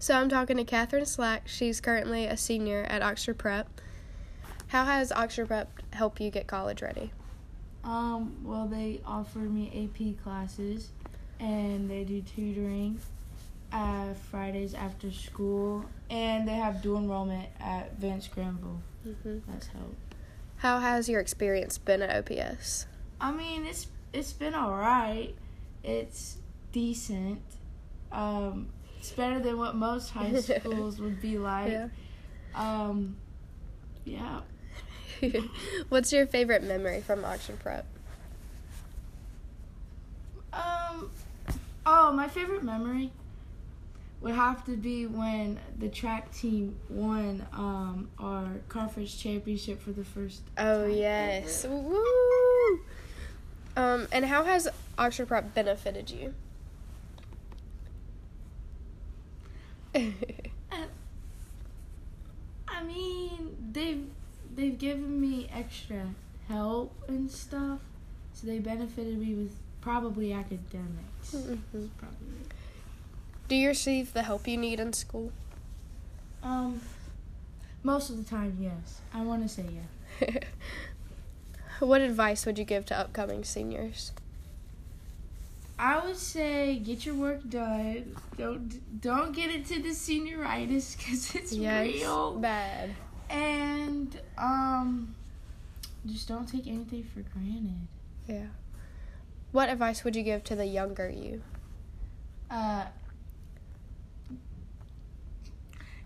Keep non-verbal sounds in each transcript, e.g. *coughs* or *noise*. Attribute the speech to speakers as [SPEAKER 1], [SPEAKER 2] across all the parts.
[SPEAKER 1] So I'm talking to Catherine Slack. She's currently a senior at Oxford Prep. How has Oxford Prep helped you get college ready?
[SPEAKER 2] Um, well, they offer me AP classes, and they do tutoring uh, Fridays after school, and they have dual enrollment at Vance Granville.
[SPEAKER 1] Mm-hmm.
[SPEAKER 2] That's helped.
[SPEAKER 1] How has your experience been at OPS?
[SPEAKER 2] I mean, it's it's been alright. It's decent. Um, it's better than what most high *laughs* schools would be like.
[SPEAKER 1] Yeah.
[SPEAKER 2] Um, yeah. *laughs*
[SPEAKER 1] What's your favorite memory from Oxford Prep?
[SPEAKER 2] Um, oh, my favorite memory would have to be when the track team won um, our conference championship for the first.
[SPEAKER 1] Oh
[SPEAKER 2] time
[SPEAKER 1] yes, woo! Um, and how has Oxford Prep benefited you? *laughs*
[SPEAKER 2] I mean, they've they've given me extra help and stuff, so they benefited me with probably academics.
[SPEAKER 1] Mhm.
[SPEAKER 2] Probably.
[SPEAKER 1] Do you receive the help you need in school?
[SPEAKER 2] Um, most of the time, yes. I want to say yeah. *laughs*
[SPEAKER 1] what advice would you give to upcoming seniors?
[SPEAKER 2] I would say get your work done. Don't don't get into the senioritis because *laughs* it's real.
[SPEAKER 1] bad.
[SPEAKER 2] And um, just don't take anything for granted.
[SPEAKER 1] Yeah. What advice would you give to the younger you?
[SPEAKER 2] Uh,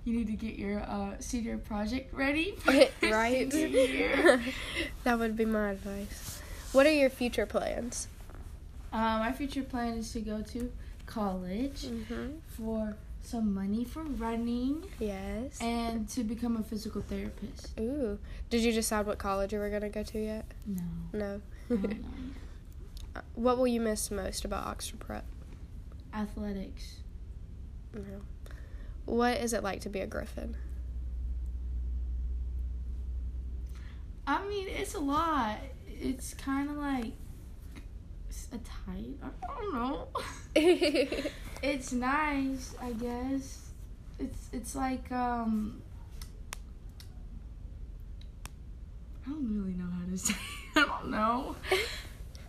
[SPEAKER 2] you need to get your uh, senior project ready. *laughs* For *laughs*
[SPEAKER 1] right? that would be my advice. What are your future plans?
[SPEAKER 2] Uh, my future plan is to go to college
[SPEAKER 1] Mm-hmm.
[SPEAKER 2] for some money for running
[SPEAKER 1] Yes.
[SPEAKER 2] and to become a physical therapist.
[SPEAKER 1] Ooh. Did you decide what college you were going to go to yet?
[SPEAKER 2] No.
[SPEAKER 1] No.
[SPEAKER 2] I don't *laughs*
[SPEAKER 1] what will you miss most about Oxford Prep?
[SPEAKER 2] Athletics.
[SPEAKER 1] No. What is it like to be a Griffin?
[SPEAKER 2] I mean, it's a lot. It's kind of like a tight. I don't know. *laughs* it's nice, I guess. It's it's like um. I don't really know how to *laughs* say. I don't know.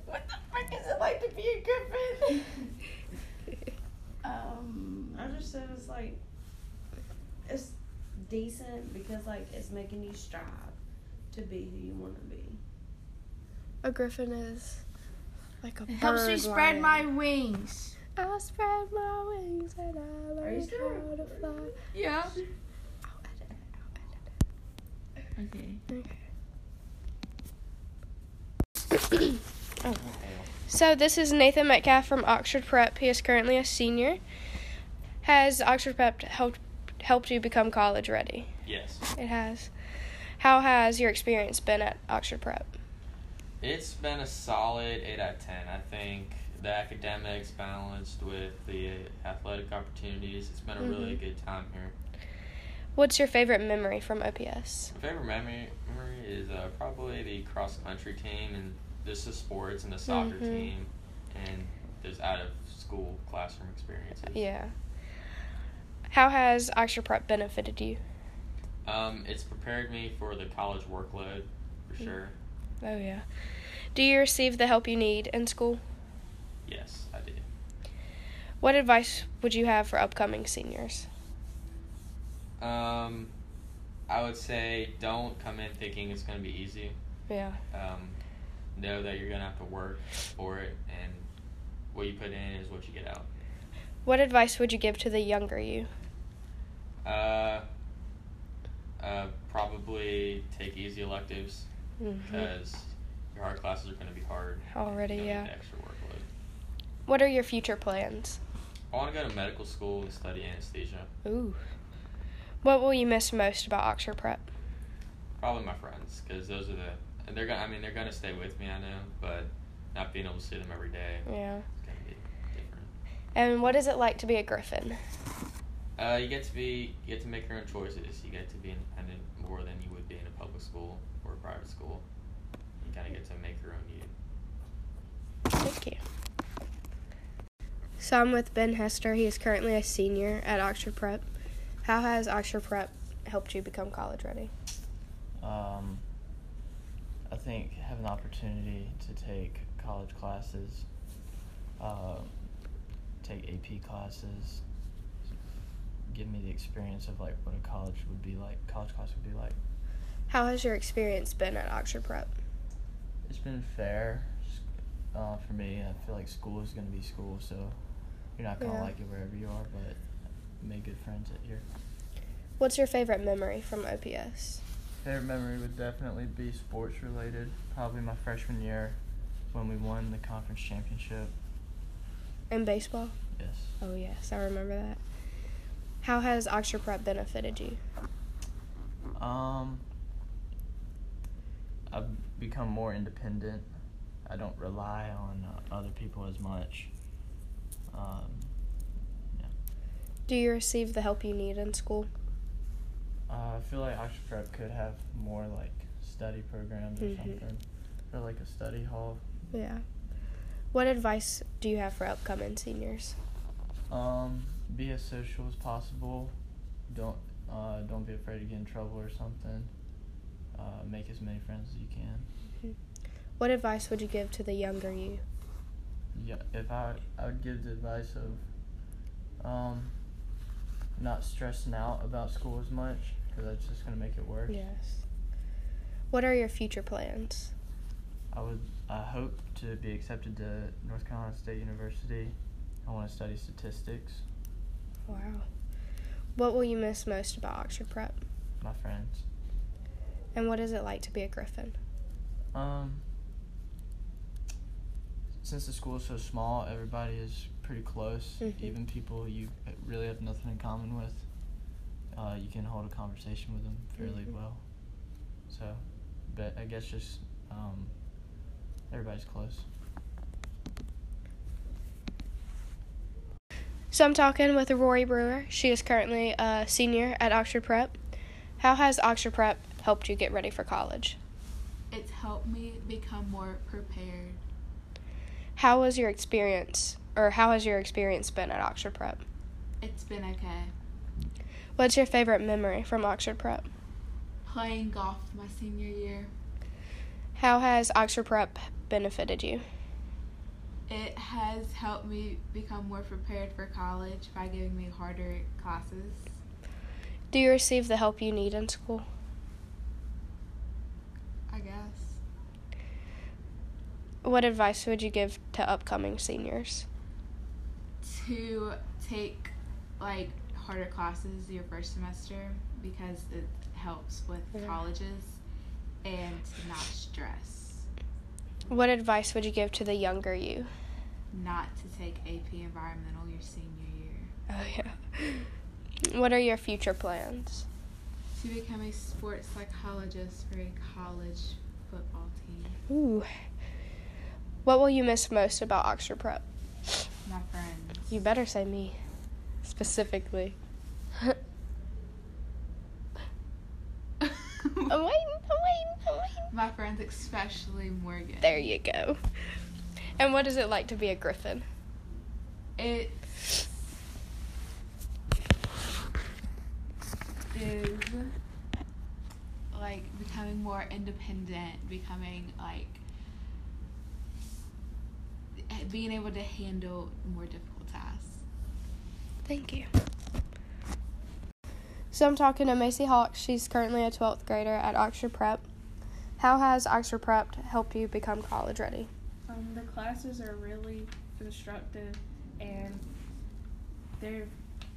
[SPEAKER 2] What the frick is it like to be a griffin? *laughs* um.
[SPEAKER 3] I just said it's like it's decent because like it's making you strive to be who you want to be.
[SPEAKER 1] a Griffin is like a
[SPEAKER 2] It helps me spread
[SPEAKER 1] lion.
[SPEAKER 2] my wings.
[SPEAKER 1] I spread my wings and I
[SPEAKER 3] Are you
[SPEAKER 1] how to fly.
[SPEAKER 2] Yeah.
[SPEAKER 1] I'll edit it, I'll edit
[SPEAKER 2] Okay.
[SPEAKER 1] Okay. Oh. *clears throat* So this is Nathan Metcalf from Oxford Prep. He is currently a senior. Has Oxford Prep helped helped you become college ready?
[SPEAKER 4] Yes.
[SPEAKER 1] It has. How has your experience been at Oxford Prep?
[SPEAKER 4] It's been a solid 8 out of 10. I think the academics balanced with the athletic opportunities. It's been a really
[SPEAKER 1] Mhm.
[SPEAKER 4] good time here.
[SPEAKER 1] What's your favorite memory from OPS?
[SPEAKER 4] My favorite memory, memory is uh, probably the cross country team and this is sports and the soccer
[SPEAKER 1] Mhm.
[SPEAKER 4] team and those out of school classroom experiences.
[SPEAKER 1] Yeah. How has Oxford Prep benefited you?
[SPEAKER 4] Um, it's prepared me for the college workload for sure.
[SPEAKER 1] Oh yeah. Do you receive the help you need in school?
[SPEAKER 4] Yes, I did.
[SPEAKER 1] What advice would you have for upcoming seniors?
[SPEAKER 4] Um, I would say don't come in thinking it's going to be easy.
[SPEAKER 1] Yeah.
[SPEAKER 4] um, know that you're gonna have to work for it, and what you put in is what you get out.
[SPEAKER 1] What advice would you give to the younger you?
[SPEAKER 4] Uh, uh, probably take easy electives
[SPEAKER 1] Mhm.
[SPEAKER 4] because your hard classes are gonna be hard.
[SPEAKER 1] Already, yeah.
[SPEAKER 4] extra workload.
[SPEAKER 1] What are your future plans?
[SPEAKER 4] I want to go to medical school and study anesthesia.
[SPEAKER 1] Ooh. What will you miss most about Oxford Prep?
[SPEAKER 4] Probably my friends, because those are the and they're gonna. I mean, they're gonna stay with me. I know, but not being able to see them every day
[SPEAKER 1] Yeah.
[SPEAKER 4] It's gonna be different.
[SPEAKER 1] And what is it like to be a Griffin?
[SPEAKER 4] Uh, you get to be, you get to make your own choices. You get to be independent more than you would be in a public school or private school. You kind of get to make your own you.
[SPEAKER 1] Thank you. So I'm with Ben Hester. He is currently a senior at Oxford Prep. How has Oxford Prep helped you become college ready?
[SPEAKER 5] Um, I think having the opportunity to take college classes, uh, take AP classes, give me the experience of like what a college would be like, college class would be like.
[SPEAKER 1] How has your experience been at Oxford Prep?
[SPEAKER 5] It's been fair uh, for me. I feel like school is going to be school, so you're not going to
[SPEAKER 1] Yeah.
[SPEAKER 5] like it wherever you are, but I made good friends at here.
[SPEAKER 1] What's your favorite memory from OPS?
[SPEAKER 5] Favorite memory would definitely be sports related. Probably my freshman year when we won the conference championship.
[SPEAKER 1] In baseball?
[SPEAKER 5] Yes.
[SPEAKER 1] Oh, yes, I remember that. How has Oxford Prep benefited you?
[SPEAKER 5] Um, I've become more independent. I don't rely on uh, other people as much. Um,
[SPEAKER 1] Do you receive the help you need in school?
[SPEAKER 5] uh, I feel like Oxford Prep could have more like study programs or
[SPEAKER 1] Mhm.
[SPEAKER 5] something, or like a study hall.
[SPEAKER 1] Yeah. What advice do you have for upcoming seniors?
[SPEAKER 5] Um, be as social as possible. Don't uh, don't be afraid to get in trouble or something. Uh, make as many friends as you can.
[SPEAKER 1] What advice would you give to the younger you?
[SPEAKER 5] Yeah, if I I would give the advice of um not stressing out about school as much because that's just gonna make it worse.
[SPEAKER 1] Yes. What are your future plans?
[SPEAKER 5] I would I hope to be accepted to North Carolina State University. I want to study statistics.
[SPEAKER 1] Wow. What will you miss most about Oxford Prep?
[SPEAKER 5] My friends.
[SPEAKER 1] And what is it like to be a Griffin?
[SPEAKER 5] Um, since the school is so small, everybody is pretty close.
[SPEAKER 1] Mhm.
[SPEAKER 5] Even people you really have nothing in common with, uh, you can hold a conversation with them fairly
[SPEAKER 1] Mhm.
[SPEAKER 5] well. So, but I guess just um, everybody's close.
[SPEAKER 1] So I'm talking with Rory Brewer. She is currently a senior at Oxford Prep. How has Oxford Prep helped you get ready for college?
[SPEAKER 6] It's helped me become more prepared.
[SPEAKER 1] How was your experience, or how has your experience been at Oxford Prep?
[SPEAKER 6] It's been okay.
[SPEAKER 1] What's your favorite memory from Oxford Prep?
[SPEAKER 6] Playing golf my senior year.
[SPEAKER 1] How has Oxford Prep benefited you?
[SPEAKER 6] It has helped me become more prepared for college by giving me harder classes.
[SPEAKER 1] Do you receive the help you need in school?
[SPEAKER 6] I guess.
[SPEAKER 1] What advice would you give to upcoming seniors?
[SPEAKER 6] To take like harder classes your first semester because it helps with
[SPEAKER 1] Yeah.
[SPEAKER 6] colleges and to not stress.
[SPEAKER 1] What advice would you give to the younger you?
[SPEAKER 6] Not to take AP environmental your senior year.
[SPEAKER 1] Oh, yeah. *laughs* What are your future plans?
[SPEAKER 6] To become a sports psychologist for a college football team.
[SPEAKER 1] Ooh. What will you miss most about Oxford Prep?
[SPEAKER 6] My friends.
[SPEAKER 1] You better say me, specifically. *laughs* I'm waiting, I'm waiting, I'm waiting.
[SPEAKER 6] My friends, especially Morgan.
[SPEAKER 1] There you go. And what is it like to be a griffin?
[SPEAKER 6] It is like becoming more independent, becoming like being able to handle more difficult tasks.
[SPEAKER 1] Thank you. So I'm talking to Macy Hawks. She's currently a 12th grader at Oxford Prep. How has Oxford Prep helped you become college ready?
[SPEAKER 7] Um, the classes are really constructive and they're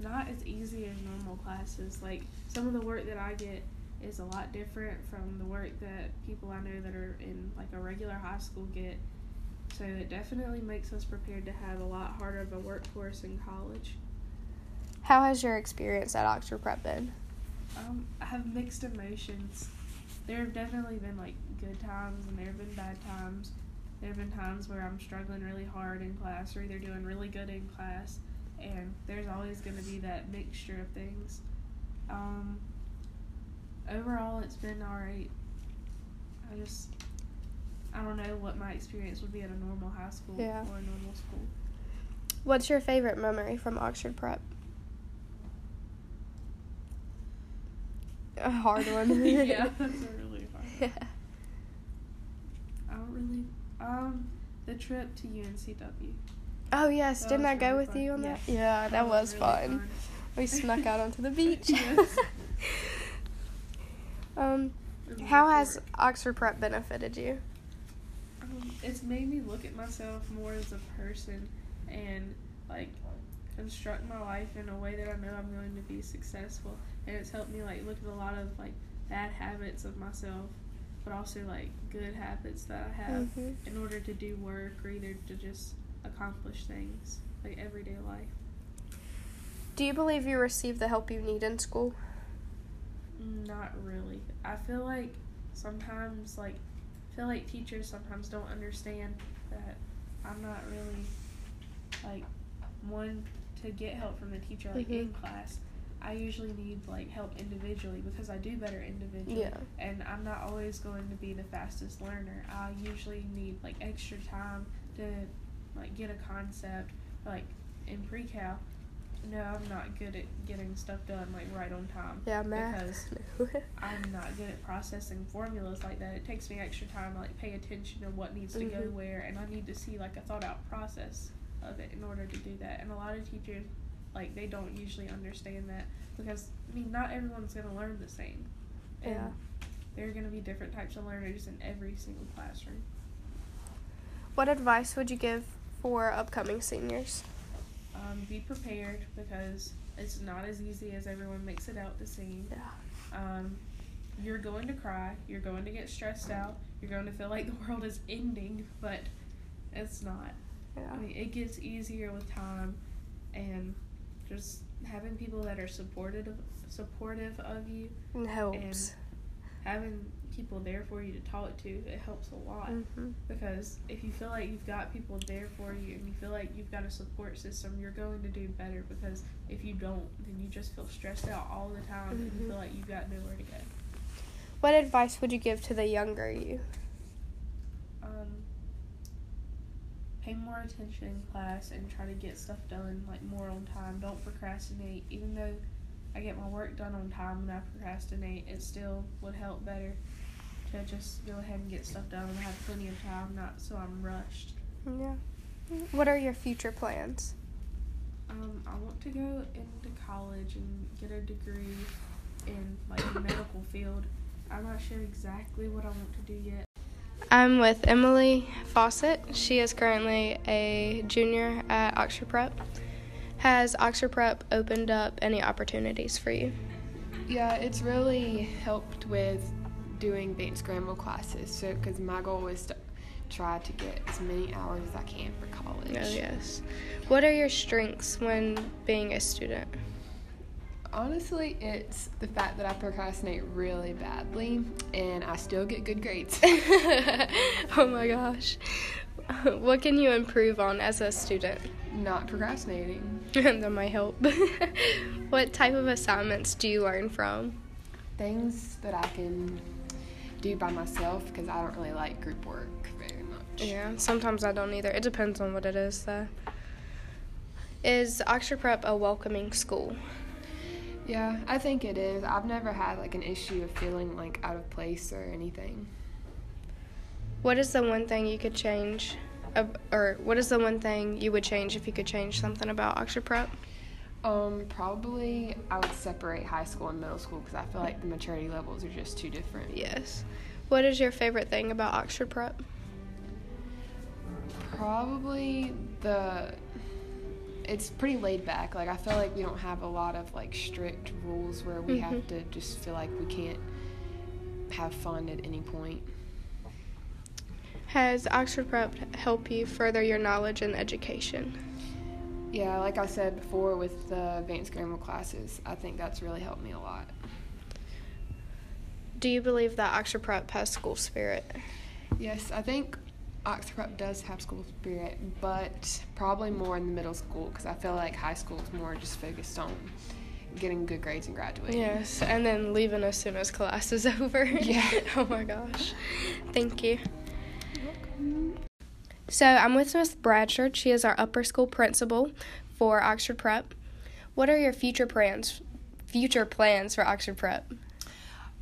[SPEAKER 7] not as easy as normal classes. Like some of the work that I get is a lot different from the work that people I know that are in like a regular high school get. So it definitely makes us prepared to have a lot harder of a workforce in college.
[SPEAKER 1] How has your experience at Oxford Prep been?
[SPEAKER 7] Um, I have mixed emotions. There have definitely been like good times and there have been bad times. There have been times where I'm struggling really hard in class or either doing really good in class, and there's always going to be that mixture of things. Um, overall, it's been alright. I just, I don't know what my experience would be at a normal high school
[SPEAKER 1] Yeah.
[SPEAKER 7] or a normal school.
[SPEAKER 1] What's your favorite memory from Oxford Prep? A hard *laughs* one.
[SPEAKER 7] yeah, *laughs* that's a really hard. Yeah. I don't really. Um, the trip to UNCW.
[SPEAKER 1] Oh yes,
[SPEAKER 7] That
[SPEAKER 1] didn't
[SPEAKER 7] was
[SPEAKER 1] I go
[SPEAKER 7] really
[SPEAKER 1] with
[SPEAKER 7] fun.
[SPEAKER 1] you on that? Yeah, that, was,
[SPEAKER 7] really
[SPEAKER 1] fun. We snuck out onto the *laughs* beach. *laughs* Um, how has. Oxford Prep benefited you?
[SPEAKER 7] Um, it's made me look at myself more as a person and like construct my life in a way that I know I'm going to be successful. And it's helped me like look at a lot of like bad habits of myself, but also like good habits that I have
[SPEAKER 1] Mhm.
[SPEAKER 7] in order to do work or either to just accomplish things like everyday life.
[SPEAKER 1] Do you believe you receive the help you need in school?
[SPEAKER 7] Not really. I feel like sometimes like I feel like teachers sometimes don't understand that I'm not really like one to get help from the teacher like in
[SPEAKER 1] Mhm.
[SPEAKER 7] class. I usually need like help individually because I do better individually.
[SPEAKER 1] Yeah.
[SPEAKER 7] And I'm not always going to be the fastest learner. I usually need like extra time to like get a concept like in pre-cal. No, I'm not good at getting stuff done like right on time.
[SPEAKER 1] Yeah, math.
[SPEAKER 7] Because *laughs* I'm not good at processing formulas like that. It takes me extra time to like pay attention to what needs to go
[SPEAKER 1] Mhm.
[SPEAKER 7] where, and I need to see like a thought out process of it in order to do that. And a lot of teachers, like they don't usually understand that because I mean not everyone's gonna learn the same. And
[SPEAKER 1] Yeah.
[SPEAKER 7] There are gonna be different types of learners in every single classroom.
[SPEAKER 1] what advice would you give for upcoming seniors?
[SPEAKER 7] Um, be prepared because it's not as easy as everyone makes it out to seem.
[SPEAKER 1] Yeah.
[SPEAKER 7] Um, you're going to cry. You're going to get stressed out. You're going to feel like the *laughs* world is ending, but it's not.
[SPEAKER 1] Yeah.
[SPEAKER 7] I mean, it gets easier with time, and just having people that are supportive, supportive of you,
[SPEAKER 1] It helps.
[SPEAKER 7] having people there for you to talk to, it helps a lot.
[SPEAKER 1] hmm
[SPEAKER 7] Because if you feel like you've got people there for you and you feel like you've got a support system, you're going to do better. Because if you don't, then you just feel stressed out all the time and you
[SPEAKER 1] Mhm.
[SPEAKER 7] feel like you've got nowhere to go.
[SPEAKER 1] What advice would you give to the younger you?
[SPEAKER 7] Um, pay more attention in class and try to get stuff done like more on time. Don't procrastinate. Even though I get my work done on time when I procrastinate, it still would help better to just go ahead and get stuff done and have plenty of time, not so I'm rushed.
[SPEAKER 1] Yeah. What are your future plans?
[SPEAKER 7] Um, I want to go into college and get a degree in like the medical field. I'm not sure exactly what I want to do yet.
[SPEAKER 1] I'm with Emily Fawcett. She is currently a junior at Oxford Prep. Has Oxford Prep opened up any opportunities for you?
[SPEAKER 8] Yeah, it's really helped with doing Bait Scramble classes. So, because my goal is to try to get as many hours as I can for college.
[SPEAKER 1] Oh, yes. What are your strengths when being a student?
[SPEAKER 8] Honestly, it's the fact that I procrastinate really badly and I still get good grades. *laughs*
[SPEAKER 1] oh my gosh. What can you improve on as a student?
[SPEAKER 8] Not procrastinating.
[SPEAKER 1] And *laughs* that might help. *laughs* what type of assignments do you learn from?
[SPEAKER 8] Things that I can do by myself because I don't really like group work very much.
[SPEAKER 1] Yeah, sometimes I don't either. It depends on what it is, though. Is Oxford Prep a welcoming school?
[SPEAKER 8] Yeah, I think it is. I've never had like an issue of feeling like out of place or anything.
[SPEAKER 1] What is the one thing you could change, or what is the one thing you would change if you could change something about Oxford Prep?
[SPEAKER 8] Um, probably I would separate high school and middle school because I feel like the maturity levels are just too different.
[SPEAKER 1] Yes. What is your favorite thing about Oxford Prep?
[SPEAKER 8] Probably the it's pretty laid back. Like I feel like we don't have a lot of like strict rules where we have
[SPEAKER 1] Mhm.
[SPEAKER 8] to just feel like we can't have fun at any point.
[SPEAKER 1] Has Oxford Prep helped you further your knowledge and education?
[SPEAKER 8] Yeah, like I said before with the advanced grammar classes, I think that's really helped me a lot.
[SPEAKER 1] Do you believe that Oxford Prep has school spirit?
[SPEAKER 8] Yes, I think Oxford Prep does have school spirit, but probably more in the middle school because I feel like high school is more just focused on getting good grades and graduating.
[SPEAKER 1] Yes, and then leaving as soon as class is *laughs* over.
[SPEAKER 8] Yeah.
[SPEAKER 1] oh my gosh. Thank you. So I'm with Miss Bradford. She is our upper school principal for Oxford Prep. What are your future plans? Future plans for Oxford Prep?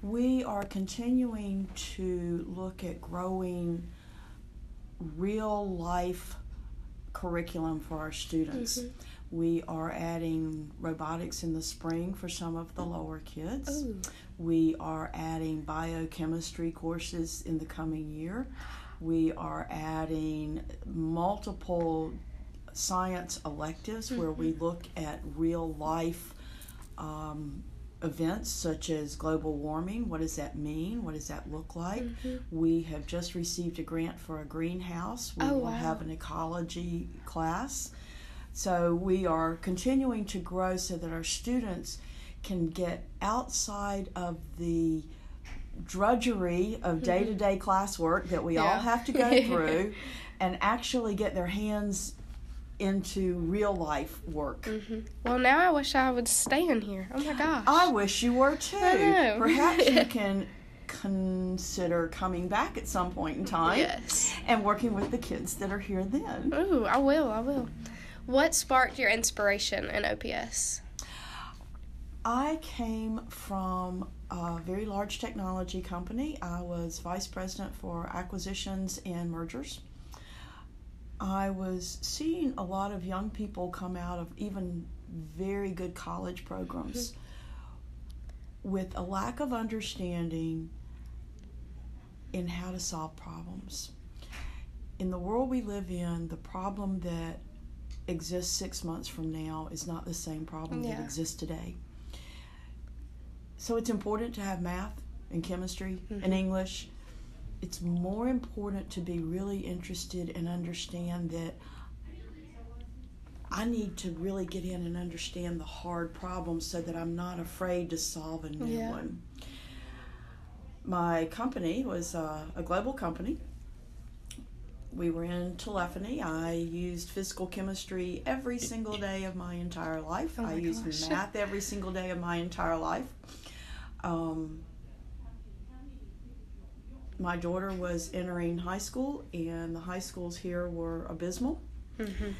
[SPEAKER 9] We are continuing to look at growing real life curriculum for our students.
[SPEAKER 1] Mm-hmm.
[SPEAKER 9] We are adding robotics in the spring for some of the lower kids.
[SPEAKER 1] Ooh.
[SPEAKER 9] We are adding biochemistry courses in the coming year. We are adding multiple science electives where we look at real life um, events such as global warming. What does that mean? What does that look like? We have just received a grant for a greenhouse. We
[SPEAKER 1] Oh,
[SPEAKER 9] will
[SPEAKER 1] wow.
[SPEAKER 9] have an ecology class. So we are continuing to grow so that our students can get outside of the drudgery of day to day classwork that we all have to go *laughs* through and actually get their hands into real life work.
[SPEAKER 1] Mm-hmm. Well, now I wish I would stay in here. Oh my gosh.
[SPEAKER 9] I wish you were too. Perhaps you *laughs* can consider coming back at some point in time
[SPEAKER 1] Yes.
[SPEAKER 9] and working with the kids that are here then.
[SPEAKER 1] Ooh, I will. I will. What sparked your inspiration in OPS?
[SPEAKER 9] I came from a very large technology company. I was vice president for acquisitions and mergers. I was seeing a lot of young people come out of even very good college programs hmm. with a lack of understanding in how to solve problems. In the world we live in, the problem that exists six months from now is not the same problem
[SPEAKER 1] Yeah.
[SPEAKER 9] that exists today. So it's important to have math and chemistry and English. It's more important to be really interested and understand that I need to really get in and understand the hard problems so that I'm not afraid to solve a new
[SPEAKER 1] Yeah.
[SPEAKER 9] one. My company was uh, a global company. We were in telephony. I used physical chemistry every single day of my entire life.
[SPEAKER 1] Oh my
[SPEAKER 9] I used
[SPEAKER 1] gosh.
[SPEAKER 9] math every single day of my entire life. Um, my daughter was entering high school, and the high schools here were abysmal.
[SPEAKER 1] Mm-hmm.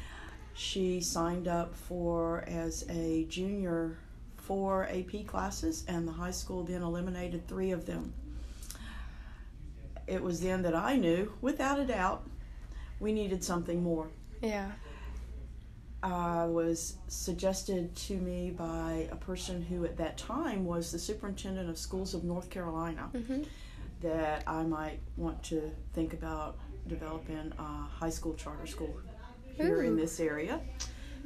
[SPEAKER 9] She signed up for as a junior four AP classes, and the high school then eliminated three of them. It was then that I knew, without a doubt, we needed something more.
[SPEAKER 1] Yeah.
[SPEAKER 9] Uh, was suggested to me by a person who at that time was the superintendent of schools of North Carolina
[SPEAKER 1] Mm-hmm.
[SPEAKER 9] that I might want to think about developing a high school charter school here in this area.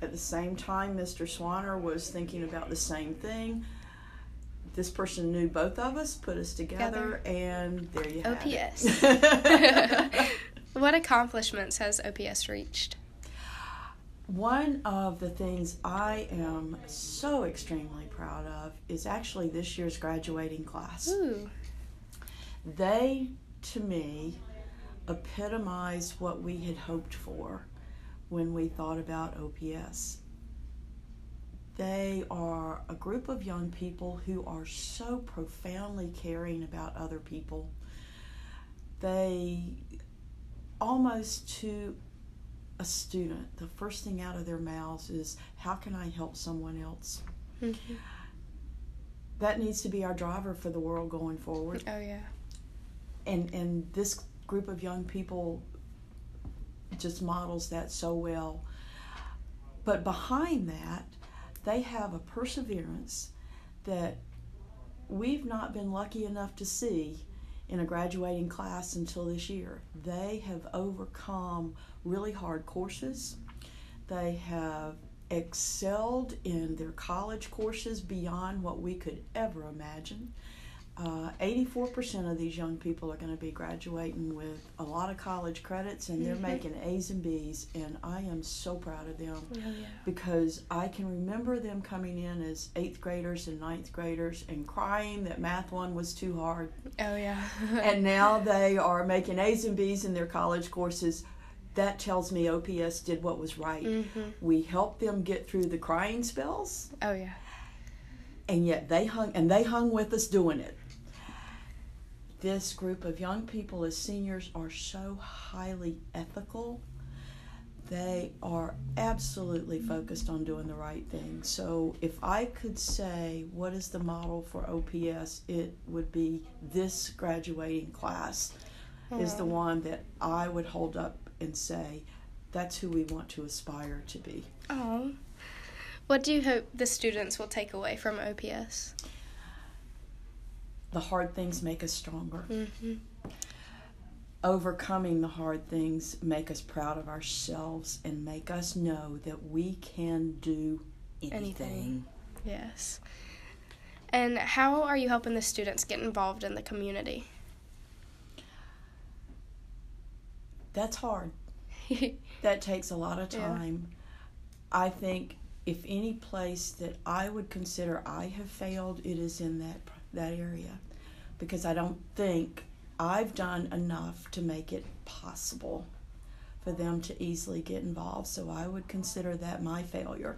[SPEAKER 9] At the same time, Mr. Swanner was thinking about the same thing. This person knew both of us, put us together, and there you have
[SPEAKER 1] OPS.
[SPEAKER 9] it. *laughs* *laughs*
[SPEAKER 1] what accomplishments has OPS reached?
[SPEAKER 9] One of the things I am so extremely proud of is actually this year's graduating class.
[SPEAKER 1] Ooh.
[SPEAKER 9] They, to me, epitomize what we had hoped for when we thought about OPS. They are a group of young people who are so profoundly caring about other people. They almost to a student, the first thing out of their mouths is, How can I help someone else?
[SPEAKER 1] Mhm.
[SPEAKER 9] That needs to be our driver for the world going forward.
[SPEAKER 1] Oh yeah.
[SPEAKER 9] And, and this group of young people just models that so well. But behind that, they have a perseverance that we've not been lucky enough to see in a graduating class until this year. They have overcome really hard courses. They have excelled in their college courses beyond what we could ever imagine. Uh, 84% of these young people are going to be graduating with a lot of college credits and they're
[SPEAKER 1] Mhm.
[SPEAKER 9] making A's and B's, and I am so proud of them
[SPEAKER 1] Oh yeah.
[SPEAKER 9] because I can remember them coming in as eighth graders and ninth graders and crying that math one was too hard.
[SPEAKER 1] Oh yeah. *laughs*
[SPEAKER 9] And now they are making A's and B's in their college courses. That tells me OPS did what was right.
[SPEAKER 1] Mhm.
[SPEAKER 9] We helped them get through the crying spells,
[SPEAKER 1] Oh yeah.
[SPEAKER 9] and yet they hung and they hung with us doing it. This group of young people as seniors are so highly ethical they are absolutely focused on doing the right thing. So if I could say what is the model for OPS, it would be this graduating class is the hmm. one that I would hold up and say that's who we want to aspire to be.
[SPEAKER 1] Oh. What do you hope the students will take away from OPS?
[SPEAKER 9] The hard things make us stronger.
[SPEAKER 1] Mm-hmm.
[SPEAKER 9] Overcoming the hard things make us proud of ourselves and make us know that we can do anything.
[SPEAKER 1] Anything. Yes. And how are you helping the students get involved in the community?
[SPEAKER 9] That's hard. *laughs* that takes a lot of
[SPEAKER 1] Yeah.
[SPEAKER 9] time. I think if any place that I would consider I have failed, it is in that that area, because I don't think I've done enough to make it possible for them to easily get involved. So I would consider that my failure.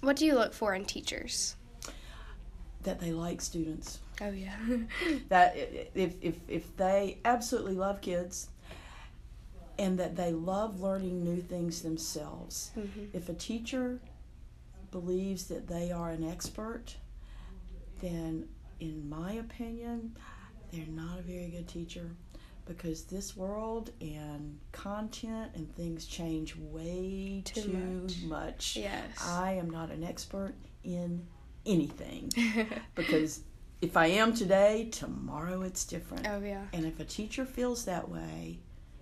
[SPEAKER 1] What do you look for in teachers?
[SPEAKER 9] That they like students.
[SPEAKER 1] Oh yeah. *laughs*
[SPEAKER 9] that if if if they absolutely love kids and that they love learning new things themselves
[SPEAKER 1] Mhm.
[SPEAKER 9] if a teacher believes that they are an expert then in my opinion they're not a very good teacher because this world and content and things change way
[SPEAKER 1] Too
[SPEAKER 9] too,
[SPEAKER 1] much.
[SPEAKER 9] much.
[SPEAKER 1] Yes.
[SPEAKER 9] I am not an expert in anything *laughs* because if I am today, tomorrow it's different.
[SPEAKER 1] oh yeah.
[SPEAKER 9] And if a teacher feels that way,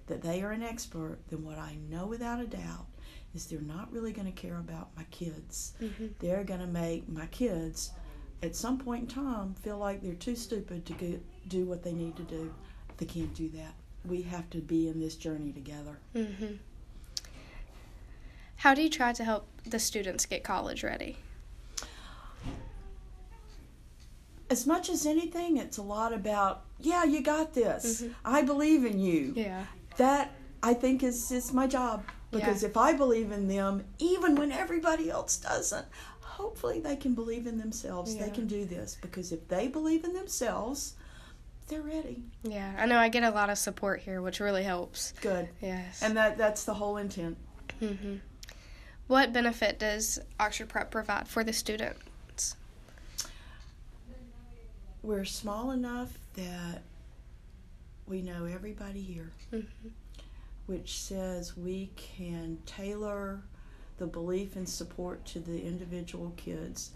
[SPEAKER 9] that they are an expert, then what I know without a doubt is they're not really going to care about my kids.
[SPEAKER 1] Mhm.
[SPEAKER 9] They're going to make my kids, at some point in time, feel like they're too stupid to get, do what they need to do. They can't do that. We have to be in this journey together.
[SPEAKER 1] Mhm. How do you try to help the students get college ready?
[SPEAKER 9] As much as anything, it's a lot about, yeah, you got this.
[SPEAKER 1] Mhm.
[SPEAKER 9] I believe in you.
[SPEAKER 1] Yeah.
[SPEAKER 9] that I think is is my job because
[SPEAKER 1] Yeah.
[SPEAKER 9] if I believe in them, even when everybody else doesn't, hopefully they can believe in themselves. They can do this because if they believe in themselves, they're ready.
[SPEAKER 1] Yeah. I know I get a lot of support here, which really helps.
[SPEAKER 9] Good,
[SPEAKER 1] Yes.
[SPEAKER 9] and that that's the whole intent.
[SPEAKER 1] Mm-hmm. What benefit does Oxford Prep provide for the students?
[SPEAKER 9] We're small enough that we know everybody here,
[SPEAKER 1] Mhm.
[SPEAKER 9] which says we can tailor the belief and support to the individual kids.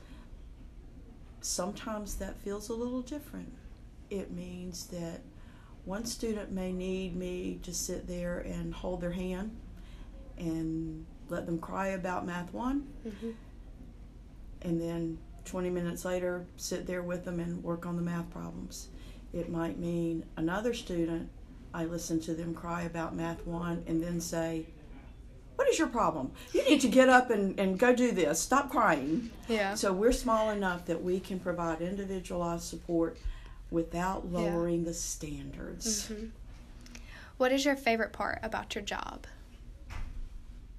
[SPEAKER 9] Sometimes that feels a little different. It means that one student may need me to sit there and hold their hand and let them cry about Math 1,
[SPEAKER 1] Mhm.
[SPEAKER 9] and then 20 minutes later sit there with them and work on the math problems. It might mean another student, I listen to them cry about Math 1 and then say, What is your problem? You need to get up and, and go do this. Stop crying.
[SPEAKER 1] Yeah.
[SPEAKER 9] So we're small enough that we can provide individualized support without
[SPEAKER 1] Yeah.
[SPEAKER 9] lowering the standards.
[SPEAKER 1] Mhm. What is your favorite part about your job?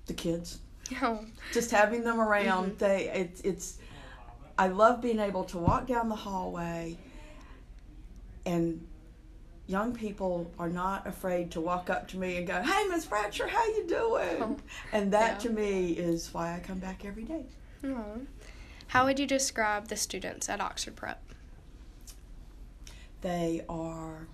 [SPEAKER 9] The kids. *laughs*
[SPEAKER 1] Oh.
[SPEAKER 9] just having them around they it's it's i love being able to walk down the hallway and young people are not afraid to walk up to me and go hey miss Fratcher, how you doing
[SPEAKER 1] Oh,
[SPEAKER 9] and that
[SPEAKER 1] yeah.
[SPEAKER 9] to me is why i come back every day
[SPEAKER 1] Oh. How would you describe the students at Oxford Prep?
[SPEAKER 9] they are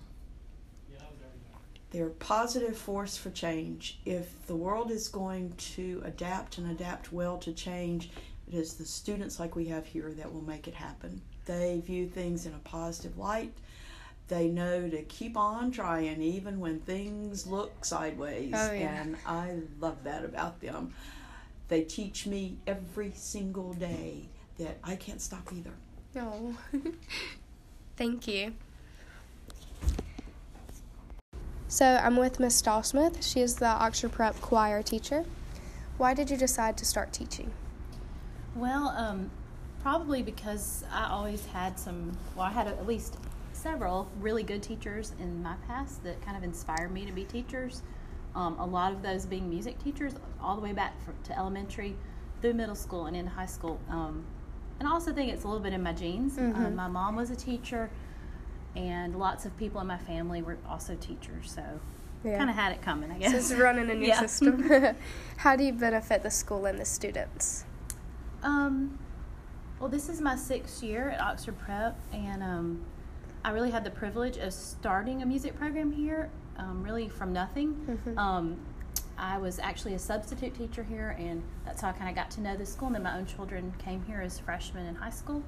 [SPEAKER 9] they're a positive force for change if the world is going to adapt and adapt well to change it is the students like we have here that will make it happen they view things in a positive light they know to keep on trying even when things look sideways
[SPEAKER 1] Oh, yeah.
[SPEAKER 9] and i love that about them they teach me every single day that i can't stop either
[SPEAKER 1] No. *laughs* Thank you. So I'm with Miss Stahlsmith. She is the Oxford Prep choir teacher. Why did you decide to start teaching?
[SPEAKER 10] Well, um, probably because I always had some, well, I had at least several really good teachers in my past that kind of inspired me to be teachers. Um, a lot of those being music teachers, all the way back fr to elementary through middle school and into high school. Um, and I also think it's a little bit in my genes. Um, my mom was a teacher, and lots of people in my family were also teachers. So
[SPEAKER 1] Yeah.
[SPEAKER 10] kind of had it coming, I guess.
[SPEAKER 1] Running a new *laughs*
[SPEAKER 10] Yeah.
[SPEAKER 1] system. *laughs* *laughs* How do you benefit the school and the students?
[SPEAKER 10] Um, well, this is my sixth year at Oxford Prep, and um, I really had the privilege of starting a music program here, um, really from nothing.
[SPEAKER 1] Mhm.
[SPEAKER 10] Um, I was actually a substitute teacher here, and that's how I kind of got to know the school. And then my own children came here as freshmen in high school,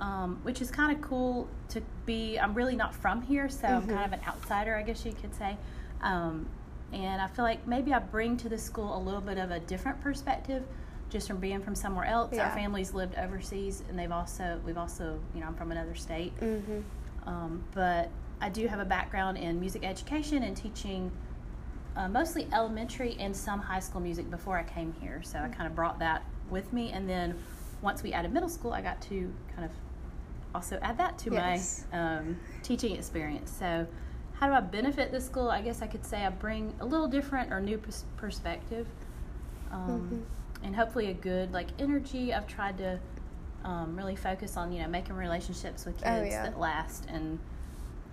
[SPEAKER 10] um, which is kind of cool to be. I'm really not from here, so I'm kind of an outsider, I guess you could say. Um, and I feel like maybe I bring to the school a little bit of a different perspective, just from being from somewhere else.
[SPEAKER 1] Yeah.
[SPEAKER 10] Our families lived overseas, and they've also we've also you know I'm from another state.
[SPEAKER 1] Mm-hmm.
[SPEAKER 10] Um, but I do have a background in music education and teaching uh, mostly elementary and some high school music before I came here. So I kind of brought that with me. And then once we added middle school, I got to kind of also add that to
[SPEAKER 1] Yes.
[SPEAKER 10] my um, teaching experience. So, how do I benefit the school? I guess I could say I bring a little different or new pers- perspective. Um, And hopefully a good like energy. I've tried to um, really focus on you know making relationships with kids
[SPEAKER 1] Oh, yeah.
[SPEAKER 10] that last, and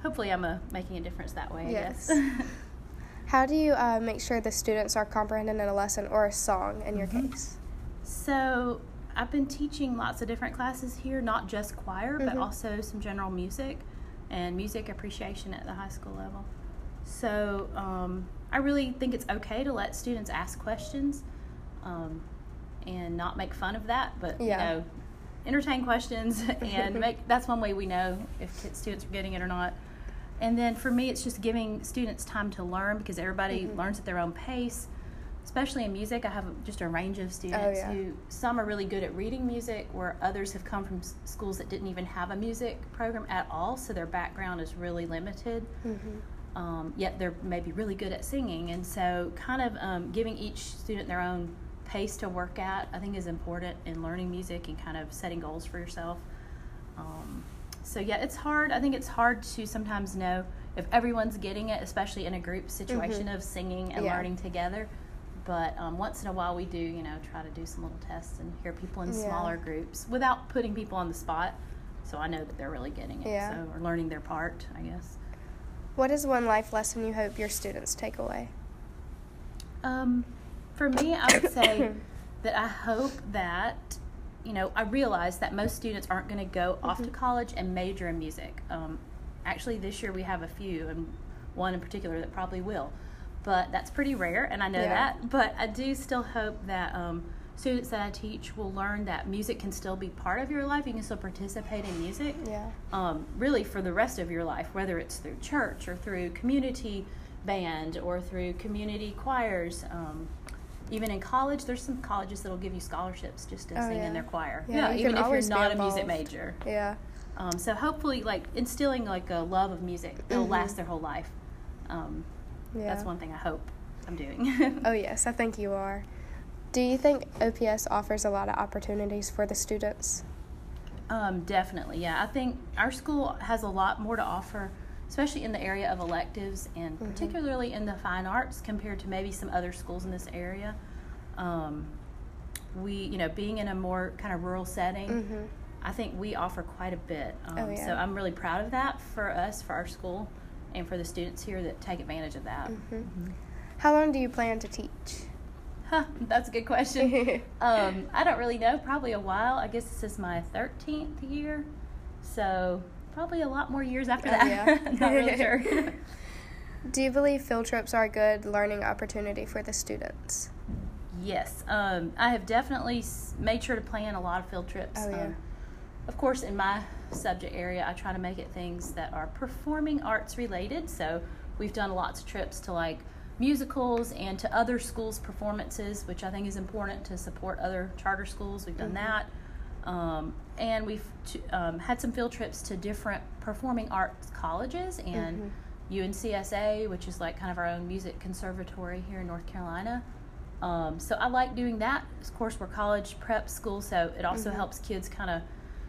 [SPEAKER 10] hopefully I'm a, making a difference that way. I
[SPEAKER 1] Yes.
[SPEAKER 10] guess. *laughs*
[SPEAKER 1] How do you uh, make sure the students are comprehending a lesson or a song in your
[SPEAKER 10] Mm-hmm.
[SPEAKER 1] case?
[SPEAKER 10] So I've been teaching lots of different classes here, not just choir, but
[SPEAKER 1] Mhm.
[SPEAKER 10] also some general music and music appreciation at the high school level. So um, I really think it's okay to let students ask questions um, and not make fun of that, but
[SPEAKER 1] Yeah.
[SPEAKER 10] you know, entertain questions *laughs* and make. That's one way we know if students are getting it or not. And then for me, it's just giving students time to learn because everybody
[SPEAKER 1] Mm-hmm.
[SPEAKER 10] learns at their own pace. Especially in music, I have just a range of students
[SPEAKER 1] Oh, yeah.
[SPEAKER 10] who some are really good at reading music, where others have come from s- schools that didn't even have a music program at all, so their background is really limited.
[SPEAKER 1] Mm-hmm.
[SPEAKER 10] Um, yet they're maybe really good at singing, and so kind of um, giving each student their own pace to work at, I think, is important in learning music and kind of setting goals for yourself. Um, so yeah, it's hard. I think it's hard to sometimes know if everyone's getting it, especially in a group situation of singing and
[SPEAKER 1] Mm-hmm. Yeah.
[SPEAKER 10] learning together. But um, once in a while, we do, you know, try to do some little tests and hear people in
[SPEAKER 1] Yeah.
[SPEAKER 10] smaller groups without putting people on the spot. So I know that they're really getting it,
[SPEAKER 1] Yeah.
[SPEAKER 10] so or learning their part, I guess.
[SPEAKER 1] What is one life lesson you hope your students take away?
[SPEAKER 10] Um, for me, I would say *coughs* that I hope that, you know, I realize that most students aren't going to go off to college and major in music. Um, actually, this year we have a few, and one in particular that probably will. But that's pretty rare, and I know
[SPEAKER 1] Yeah.
[SPEAKER 10] that. But I do still hope that um, students that I teach will learn that music can still be part of your life. You can still participate in music
[SPEAKER 1] Yeah.
[SPEAKER 10] um, really for the rest of your life, whether it's through church or through community band or through community choirs. Um, even in college, there's some colleges that'll give you scholarships just to
[SPEAKER 1] Oh,
[SPEAKER 10] sing
[SPEAKER 1] yeah.
[SPEAKER 10] in their choir.
[SPEAKER 1] Yeah, you
[SPEAKER 10] even if you're not a music major.
[SPEAKER 1] Yeah.
[SPEAKER 10] Um, so hopefully, like instilling like a love of music, it'll
[SPEAKER 1] Mhm.
[SPEAKER 10] last their whole life. Um,
[SPEAKER 1] Yeah.
[SPEAKER 10] That's one thing I hope I'm doing.
[SPEAKER 1] Oh, *laughs* yes, I think you are. Do you think OPS offers a lot of opportunities for the students?
[SPEAKER 10] Um, definitely, yeah. I think our school has a lot more to offer, especially in the area of electives and particularly in the fine arts compared to maybe some other schools in this area. Um, we, you know, being in a more kind of rural setting,
[SPEAKER 1] Mhm.
[SPEAKER 10] I think we offer quite a bit. Um,
[SPEAKER 1] Oh, yeah.
[SPEAKER 10] So I'm really proud of that for us, for our school, and for the students here that take advantage of that.
[SPEAKER 1] Mhm. How long do you plan to teach?
[SPEAKER 10] Huh, that's a good question. *laughs* um, I don't really know. Probably a while. I guess this is my 13th year. So probably a lot more years after
[SPEAKER 1] Oh,
[SPEAKER 10] that.
[SPEAKER 1] yeah. *laughs*
[SPEAKER 10] Not really sure. *laughs*
[SPEAKER 1] Do you believe field trips are a good learning opportunity for the students?
[SPEAKER 10] yes. Um, I have definitely made sure to plan a lot of field trips.
[SPEAKER 1] Oh, yeah.
[SPEAKER 10] Um, of course, in my subject area, I try to make it things that are performing arts related. So we've done lots of trips to like musicals and to other schools' performances, which I think is important to support other charter schools. We've done that. Um, and we've um, had some field trips to different performing arts colleges and UNCSA, which is like kind of our own music conservatory here in North Carolina. Um, so I like doing that. Of course, we're college prep school, so it also helps kids kind of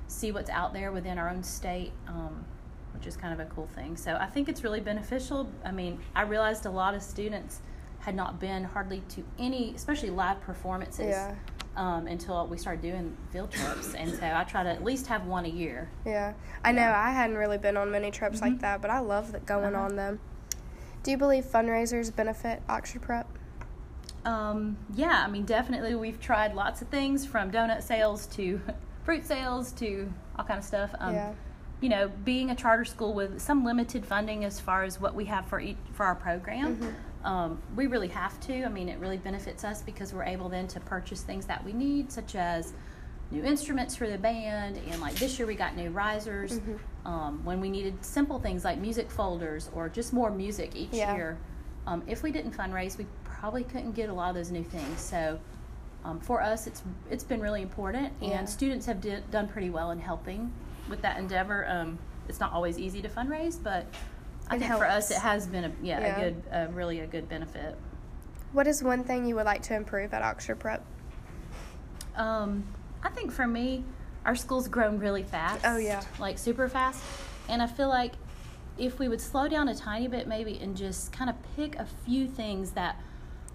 [SPEAKER 10] see what's out there within our own state, um, which is kind of a cool thing. So I think it's really beneficial. I mean, I realized a lot of students had not been hardly to any, especially live performances,
[SPEAKER 1] Yeah.
[SPEAKER 10] Um, until we started doing field trips. and so I try to at least have one a year.
[SPEAKER 1] Yeah, I know I hadn't really been on many trips like that, but I love that going
[SPEAKER 10] Uh-huh.
[SPEAKER 1] on them. Do you believe fundraisers benefit Oxford Prep?
[SPEAKER 10] Um, yeah, I mean, definitely we've tried lots of things from donut sales to *laughs* fruit sales to all kind of stuff. Um,
[SPEAKER 1] yeah.
[SPEAKER 10] You know, being a charter school with some limited funding as far as what we have for each for our program,
[SPEAKER 1] Mm-hmm.
[SPEAKER 10] um, we really have to. I mean, it really benefits us because we're able then to purchase things that we need, such as new instruments for the band, and like this year we got new risers.
[SPEAKER 1] Mm-hmm.
[SPEAKER 10] Um, when we needed simple things like music folders or just more music each
[SPEAKER 1] Yeah.
[SPEAKER 10] year, um, if we didn't fundraise, we probably couldn't get a lot of those new things. So um, for us, it's it's been really important, and
[SPEAKER 1] Yeah.
[SPEAKER 10] students have di- done pretty well in helping with that endeavor. Um, it's not always easy to fundraise, but I
[SPEAKER 1] It
[SPEAKER 10] think for us, it has been a yeah,
[SPEAKER 1] Yeah.
[SPEAKER 10] a good, uh, really a good benefit.
[SPEAKER 1] What is one thing you would like to improve at Oxford Prep?
[SPEAKER 10] Um, I think for me, our school's grown really fast.
[SPEAKER 1] Oh, yeah.
[SPEAKER 10] like super fast, and I feel like if we would slow down a tiny bit, maybe, and just kind of pick a few things that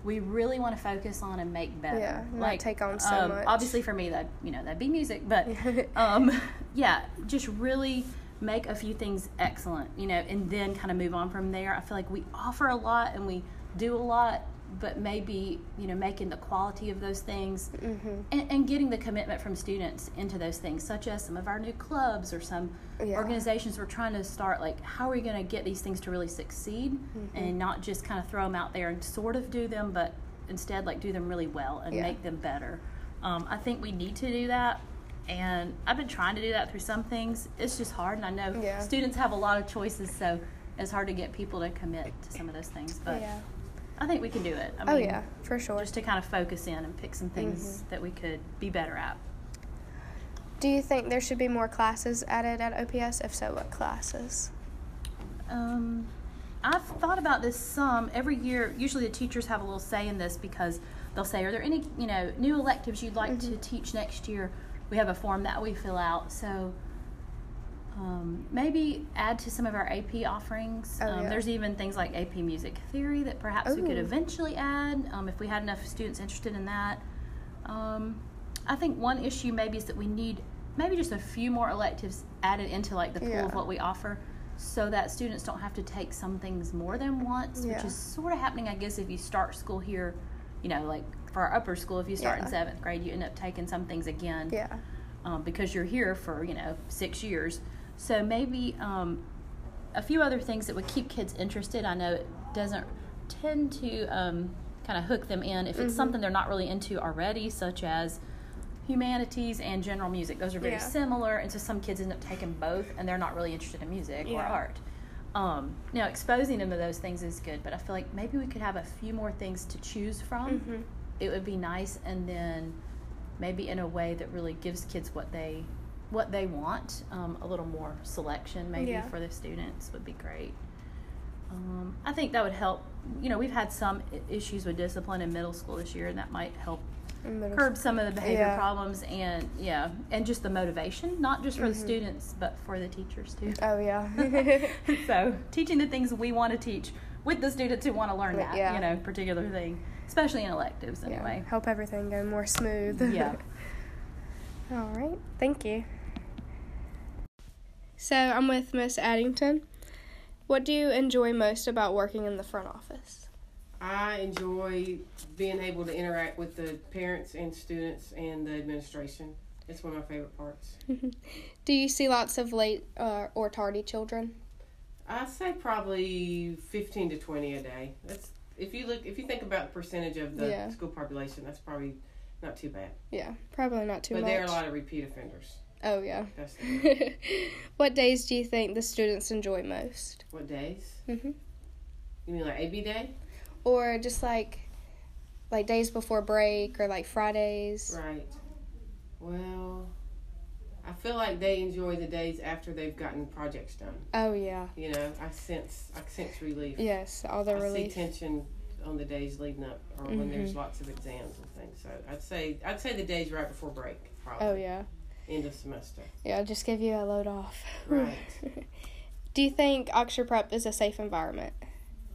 [SPEAKER 10] we really want to focus on and make better.
[SPEAKER 1] Yeah,
[SPEAKER 10] like
[SPEAKER 1] take on so
[SPEAKER 10] um,
[SPEAKER 1] much.
[SPEAKER 10] Obviously, for me, that you know that'd be music, but *laughs* um, yeah, just really make a few things excellent, you know, and then kind of move on from there. I feel like we offer a lot and we do a lot, but maybe you know making the quality of those things
[SPEAKER 1] Mm-hmm.
[SPEAKER 10] and, and getting the commitment from students into those things, such as some of our new clubs or some
[SPEAKER 1] Yeah.
[SPEAKER 10] organizations we're trying to start. Like, how are we going to get these things to really succeed
[SPEAKER 1] Mm-hmm.
[SPEAKER 10] and not just kind of throw them out there and sort of do them, but instead like do them really well and
[SPEAKER 1] Yeah.
[SPEAKER 10] make them better. Um, I think we need to do that. And I've been trying to do that through some things. It's just hard, and I know
[SPEAKER 1] Yeah.
[SPEAKER 10] students have a lot of choices, so it's hard to get people to commit to some of those things. But. I think we can do it. I
[SPEAKER 1] Oh
[SPEAKER 10] mean,
[SPEAKER 1] yeah, for sure.
[SPEAKER 10] just to kind of focus in and pick some things
[SPEAKER 1] Mm-hmm.
[SPEAKER 10] that we could be better at.
[SPEAKER 1] Do you think there should be more classes added at OPS? If so, what classes?
[SPEAKER 10] Um, I've thought about this some. Every year, usually the teachers have a little say in this because they'll say, "Are there any you know new electives you'd like
[SPEAKER 1] Mm-hmm.
[SPEAKER 10] to teach next year?" We have a form that we fill out, so. Um, maybe add to some of our AP offerings.
[SPEAKER 1] Oh,
[SPEAKER 10] um,
[SPEAKER 1] yeah.
[SPEAKER 10] There's even things like AP Music Theory that perhaps we could eventually add um, if we had enough students interested in that. Um, I think one issue maybe is that we need maybe just a few more electives added into like the pool
[SPEAKER 1] Yeah.
[SPEAKER 10] of what we offer so that students don't have to take some things more than once,
[SPEAKER 1] Yeah.
[SPEAKER 10] which is sort of happening, I guess, if you start school here, you know, like for our upper school, if you start in seventh grade, you end up taking some things again
[SPEAKER 1] Yeah.
[SPEAKER 10] um, because you're here for, you know, six years. So maybe um, a few other things that would keep kids interested. I know it doesn't tend to um, kind of hook them in if it's
[SPEAKER 1] Mhm.
[SPEAKER 10] something they're not really into already, such as humanities and general music. Those are very
[SPEAKER 1] Yeah.
[SPEAKER 10] similar, and so some kids end up taking both, and they're not really interested in music or art. Um, now, exposing them to those things is good, but I feel like maybe we could have a few more things to choose from.
[SPEAKER 1] Mhm.
[SPEAKER 10] It would be nice, and then maybe in a way that really gives kids what they what they want. Um, a little more selection, maybe
[SPEAKER 1] Yeah.
[SPEAKER 10] for the students, would be great. Um, I think that would help. You know, we've had some issues with discipline in middle school this year, and that might help curb some of the behavior
[SPEAKER 1] Yeah.
[SPEAKER 10] problems and yeah, and just the motivation, not just for the
[SPEAKER 1] Mhm.
[SPEAKER 10] students, but for the teachers too.
[SPEAKER 1] Oh yeah. *laughs*
[SPEAKER 10] so teaching the things we want to teach with the students who want to learn that,
[SPEAKER 1] Yeah.
[SPEAKER 10] you know, particular thing, especially in electives
[SPEAKER 1] yeah.
[SPEAKER 10] anyway.
[SPEAKER 1] Help everything go more smooth.
[SPEAKER 10] Yeah. *laughs*
[SPEAKER 1] All right. Thank you. So I'm with Miss Addington. What do you enjoy most about working in the front office?
[SPEAKER 11] I enjoy being able to interact with the parents and students and the administration. It's one of my favorite parts. *laughs*
[SPEAKER 1] Do you see lots of late uh, or tardy children?
[SPEAKER 11] I say probably fifteen to twenty a day. That's if you look if you think about the percentage of the
[SPEAKER 1] Yeah.
[SPEAKER 11] school population, that's probably not too bad.
[SPEAKER 1] Yeah, probably not too
[SPEAKER 11] but
[SPEAKER 1] much.
[SPEAKER 11] there are a lot of repeat offenders.
[SPEAKER 1] Oh yeah. *laughs* What days do you think the students enjoy most?
[SPEAKER 11] what days?
[SPEAKER 1] hmm
[SPEAKER 11] You mean like AB day?
[SPEAKER 1] Or just like like days before break or like Fridays?
[SPEAKER 11] Right. Well, I feel like they enjoy the days after they've gotten projects done.
[SPEAKER 1] Oh yeah.
[SPEAKER 11] You know, I sense I sense relief.
[SPEAKER 1] Yes, all the
[SPEAKER 11] I
[SPEAKER 1] relief.
[SPEAKER 11] see tension on the days leading up, or when there's
[SPEAKER 1] Mhm.
[SPEAKER 11] lots of exams and things. So I'd say I'd say the days right before break, probably
[SPEAKER 1] Oh yeah.
[SPEAKER 11] End of semester.
[SPEAKER 1] Yeah, just give you a load off.
[SPEAKER 11] Right. *laughs*
[SPEAKER 1] do you think Oxford Prep is a safe environment?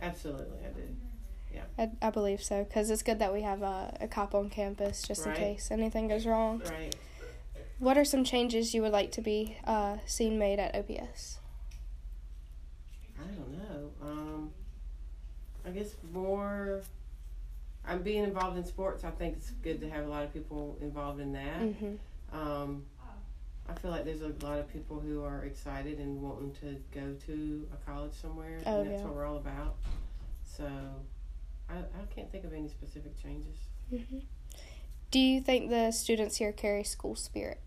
[SPEAKER 11] Absolutely, I do. Yeah.
[SPEAKER 1] I, I believe so because it's good that we have a, a cop on campus just
[SPEAKER 11] Right.
[SPEAKER 1] in case anything goes wrong.
[SPEAKER 11] Right.
[SPEAKER 1] What are some changes you would like to be uh, seen made at OPS?
[SPEAKER 11] I don't know. Um, I guess more. I'm being involved in sports. I think it's good to have a lot of people involved in that.
[SPEAKER 1] Mhm.
[SPEAKER 11] Um, I feel like there's a lot of people who are excited and wanting to go to a college somewhere,
[SPEAKER 1] Oh,
[SPEAKER 11] and that's
[SPEAKER 1] yeah.
[SPEAKER 11] what we're all about. So, I, I can't think of any specific changes.
[SPEAKER 1] Mhm. Do you think the students here carry school spirit?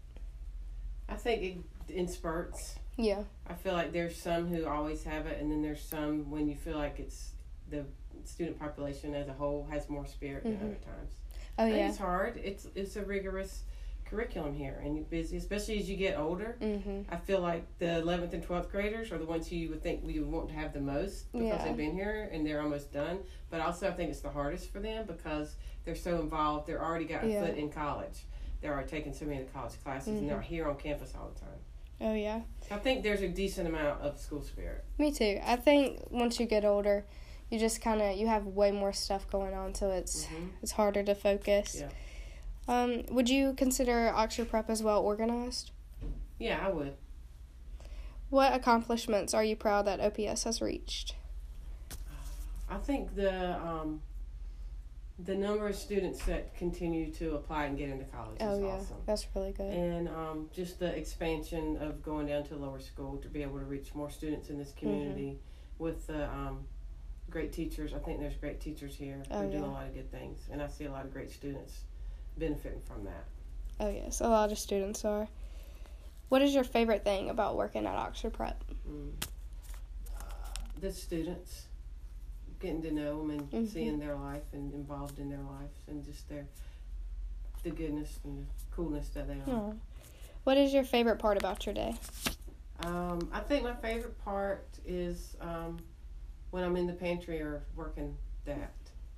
[SPEAKER 11] I think it, in spurts.
[SPEAKER 1] Yeah.
[SPEAKER 11] I feel like there's some who always have it, and then there's some when you feel like it's the student population as a whole has more spirit
[SPEAKER 1] Mhm.
[SPEAKER 11] than other times.
[SPEAKER 1] Oh yeah.
[SPEAKER 11] it's hard. It's it's a rigorous curriculum here, and you're busy, especially as you get older.
[SPEAKER 1] Mhm.
[SPEAKER 11] I feel like the 11th and 12th graders are the ones who you would think we would want to have the most because
[SPEAKER 1] Yeah.
[SPEAKER 11] they've been here and they're almost done. But also, I think it's the hardest for them because they're so involved. They're already got a
[SPEAKER 1] Yeah.
[SPEAKER 11] foot in college. They're already taking so many of the college classes, and they're
[SPEAKER 1] Mhm.
[SPEAKER 11] here on campus all the time.
[SPEAKER 1] Oh yeah.
[SPEAKER 11] I think there's a decent amount of school spirit.
[SPEAKER 1] Me too. I think once you get older, you just kind of you have way more stuff going on, so it's
[SPEAKER 11] Mhm.
[SPEAKER 1] it's harder to focus.
[SPEAKER 11] Yeah.
[SPEAKER 1] Um, would you consider Oxford Prep as well organized?
[SPEAKER 11] Yeah, I would.
[SPEAKER 1] What accomplishments are you proud that OPS has reached?
[SPEAKER 11] I think the um, the number of students that continue to apply and get into college
[SPEAKER 1] Oh
[SPEAKER 11] is
[SPEAKER 1] yeah,
[SPEAKER 11] awesome.
[SPEAKER 1] that's really good.
[SPEAKER 11] And um, just the expansion of going down to lower school to be able to reach more students in this
[SPEAKER 1] Mm-hmm.
[SPEAKER 11] community with the um, great teachers. I think there's great teachers here.
[SPEAKER 1] Oh,
[SPEAKER 11] They're doing a lot of good things, and I see a lot of great students benefiting from that.
[SPEAKER 1] Oh yes, a lot of students are. What is your favorite thing about working at Oxford Prep?
[SPEAKER 11] Mm. The students, getting to know them and
[SPEAKER 1] Mhm.
[SPEAKER 11] seeing their life and involved in their lives, and just their the goodness and the coolness that they are.
[SPEAKER 1] Aw. What is your favorite part about your day?
[SPEAKER 11] Um, I think my favorite part is um, when I'm in the pantry or working that.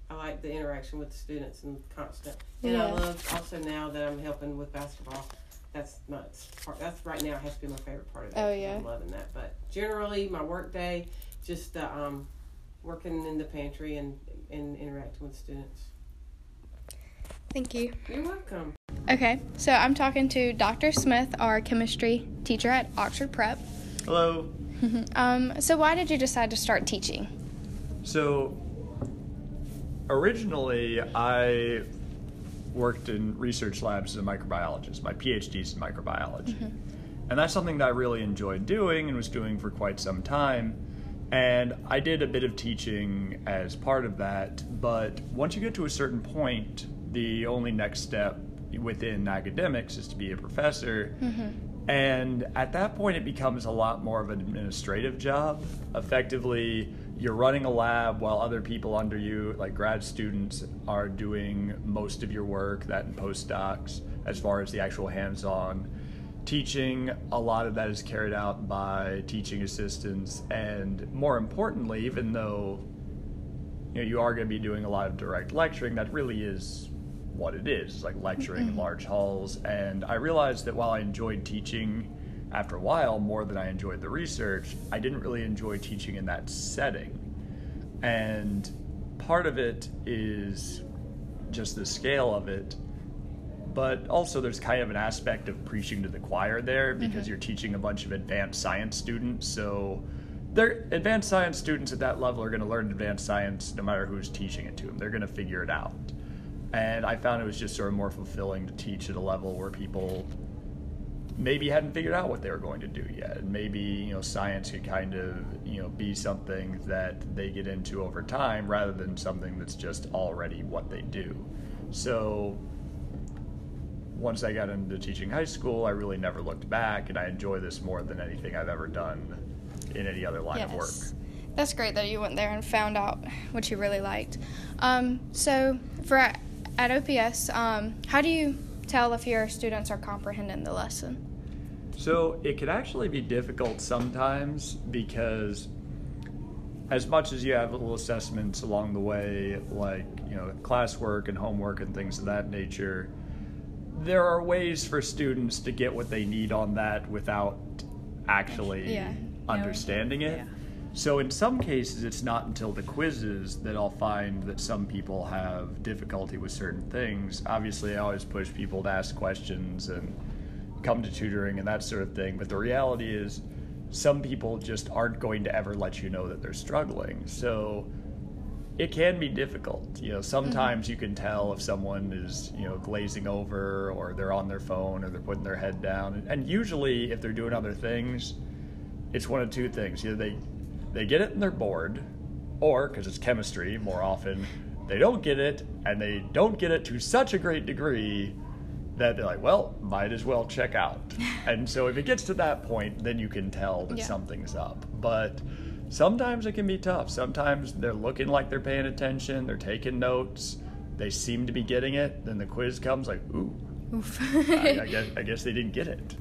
[SPEAKER 11] I like the interaction with the students and constant. And I love also now that I'm helping with basketball. That's my part. That's right now has to be my favorite part of that.
[SPEAKER 1] Oh,
[SPEAKER 11] 'cause
[SPEAKER 1] yeah.
[SPEAKER 11] I'm loving that. But generally, my work day, just uh, um, working in the pantry and and interacting with students.
[SPEAKER 1] Thank you.
[SPEAKER 11] You're welcome.
[SPEAKER 1] Okay, so I'm talking to Dr. Smith, our chemistry teacher at Oxford Prep.
[SPEAKER 12] Hello. *laughs*
[SPEAKER 1] Um, so why did you decide to start teaching?
[SPEAKER 12] So, originally, I worked in research labs as a microbiologist. My PhD's in microbiology. Mm-hmm. And that's something that I really enjoyed doing and was doing for quite some time. And I did a bit of teaching as part of that, but once you get to a certain point, the only next step within academics is to be a professor. Mm-hmm. And at that point, it becomes a lot more of an administrative job. Effectively, you're running a lab while other people under you, like grad students, are doing most of your work, that and postdocs, as far as the actual hands on teaching. A lot of that is carried out by teaching assistants. And more importantly, even though you know you are going to be doing a lot of direct lecturing, that really is what it is. It's like lecturing in mm-hmm. large halls. And I realized that while I enjoyed teaching after a while more than I enjoyed the research, I didn't really enjoy teaching in that setting. And part of it is just the scale of it. But also, there's kind of an aspect of preaching to the choir there because mm-hmm. you're teaching a bunch of advanced science students. So, they're advanced science students at that level are going to learn advanced science no matter who's teaching it to them. They're going to figure it out. And I found it was just sort of more fulfilling to teach at a level where people maybe hadn't figured out what they were going to do yet. Maybe, you know, science could kind of, you know, be something that they get into over time rather than something that's just already what they do. So once I got into teaching high school, I really never looked back and I enjoy this more than anything I've ever done in any other line of work.
[SPEAKER 1] That's great that you went there and found out what you really liked. Um, so, for at OPS, um, how do you tell if your students are comprehending the lesson?
[SPEAKER 12] So it could actually be difficult sometimes because as much as you have little assessments along the way, like, you know, classwork and homework and things of that nature, there are ways for students to get what they need on that without actually
[SPEAKER 1] Yeah.
[SPEAKER 12] understanding it.
[SPEAKER 10] Yeah.
[SPEAKER 12] So in some cases, it's not until the quizzes that I'll find that some people have difficulty with certain things. Obviously, I always push people to ask questions and come to tutoring and that sort of thing. But the reality is, some people just aren't going to ever let you know that they're struggling. So it can be difficult. You know, sometimes mm-hmm. you can tell if someone is, you know, glazing over or they're on their phone or they're putting their head down. And usually if they're doing other things, it's one of two things. Either they they get it and they're bored, or because it's chemistry more often, they don't get it and they don't get it to such a great degree that they're like, well, might as well check out. *laughs* and so if it gets to that point, then you can tell that
[SPEAKER 1] Yeah.
[SPEAKER 12] something's up. But sometimes it can be tough. Sometimes they're looking like they're paying attention, they're taking notes, they seem to be getting it. Then the quiz comes, like, ooh,
[SPEAKER 1] Oof.
[SPEAKER 12] I, I, *laughs* guess, I guess they didn't get it.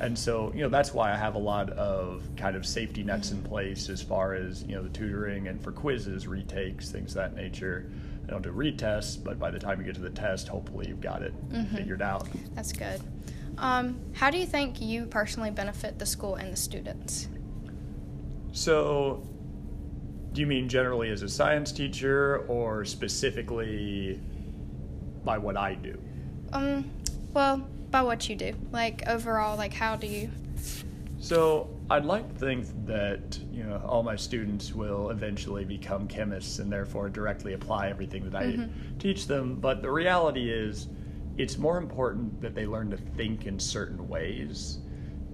[SPEAKER 12] And so, you know, that's why I have a lot of kind of safety nets in mm-hmm. place as far as, you know, the tutoring and for quizzes, retakes, things of that nature. I don't do retests, but by the time you get to the test, hopefully you've got it figured out.
[SPEAKER 1] That's good. Um, how do you think you personally benefit the school and the students?
[SPEAKER 12] So, do you mean generally as a science teacher or specifically by what I do?
[SPEAKER 1] Um, well, by what you do. Like overall, like how do you?
[SPEAKER 12] So I'd like to think that you know all my students will eventually become chemists and therefore directly apply everything that I mm-hmm. teach them. But the reality is, it's more important that they learn to think in certain ways,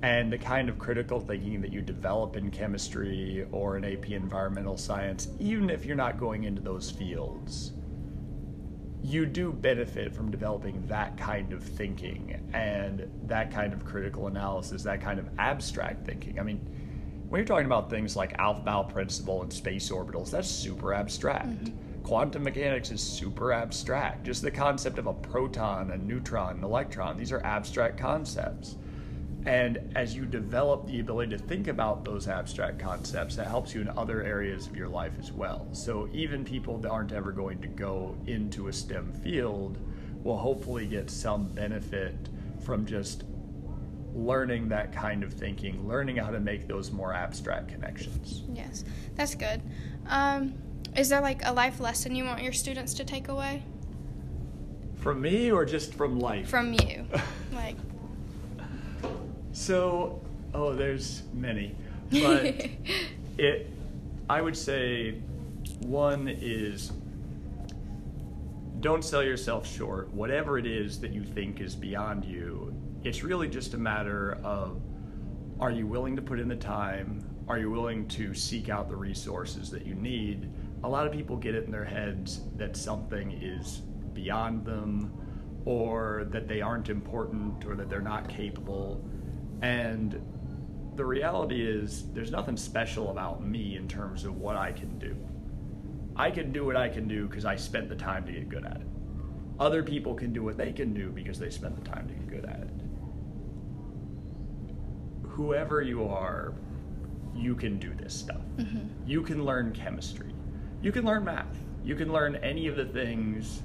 [SPEAKER 12] and the kind of critical thinking that you develop in chemistry or in AP Environmental Science, even if you're not going into those fields you do benefit from developing that kind of thinking and that kind of critical analysis, that kind of abstract thinking. I mean, when you're talking about things like Aufbau principle and space orbitals, that's super abstract. Mm-hmm. Quantum mechanics is super abstract. Just the concept of a proton, a neutron, an electron, these are abstract concepts. And as you develop the ability to think about those abstract concepts, that helps you in other areas of your life as well. So even people that aren't ever going to go into a STEM field will hopefully get some benefit from just learning that kind of thinking, learning how to make those more abstract connections.
[SPEAKER 1] Yes, that's good. Um, is there like a life lesson you want your students to take away
[SPEAKER 12] From me or just from life?
[SPEAKER 1] from you? *laughs* like,
[SPEAKER 12] So, oh, there's many, *laughs* but it, I would say, one is don't sell yourself short. Whatever it is that you think is beyond you, it's really just a matter of are you willing to put in the time? Are you willing to seek out the resources that you need? A lot of people get it in their heads that something is beyond them or that they aren't important or that they're not capable. And the reality is, there's nothing special about me in terms of what I can do. I can do what I can do because I spent the time to get good at it. Other people can do what they can do because they spent the time to get good at it. Whoever you are, you can do this stuff. Mm-hmm. You can learn chemistry. You can learn math. You can learn any of the things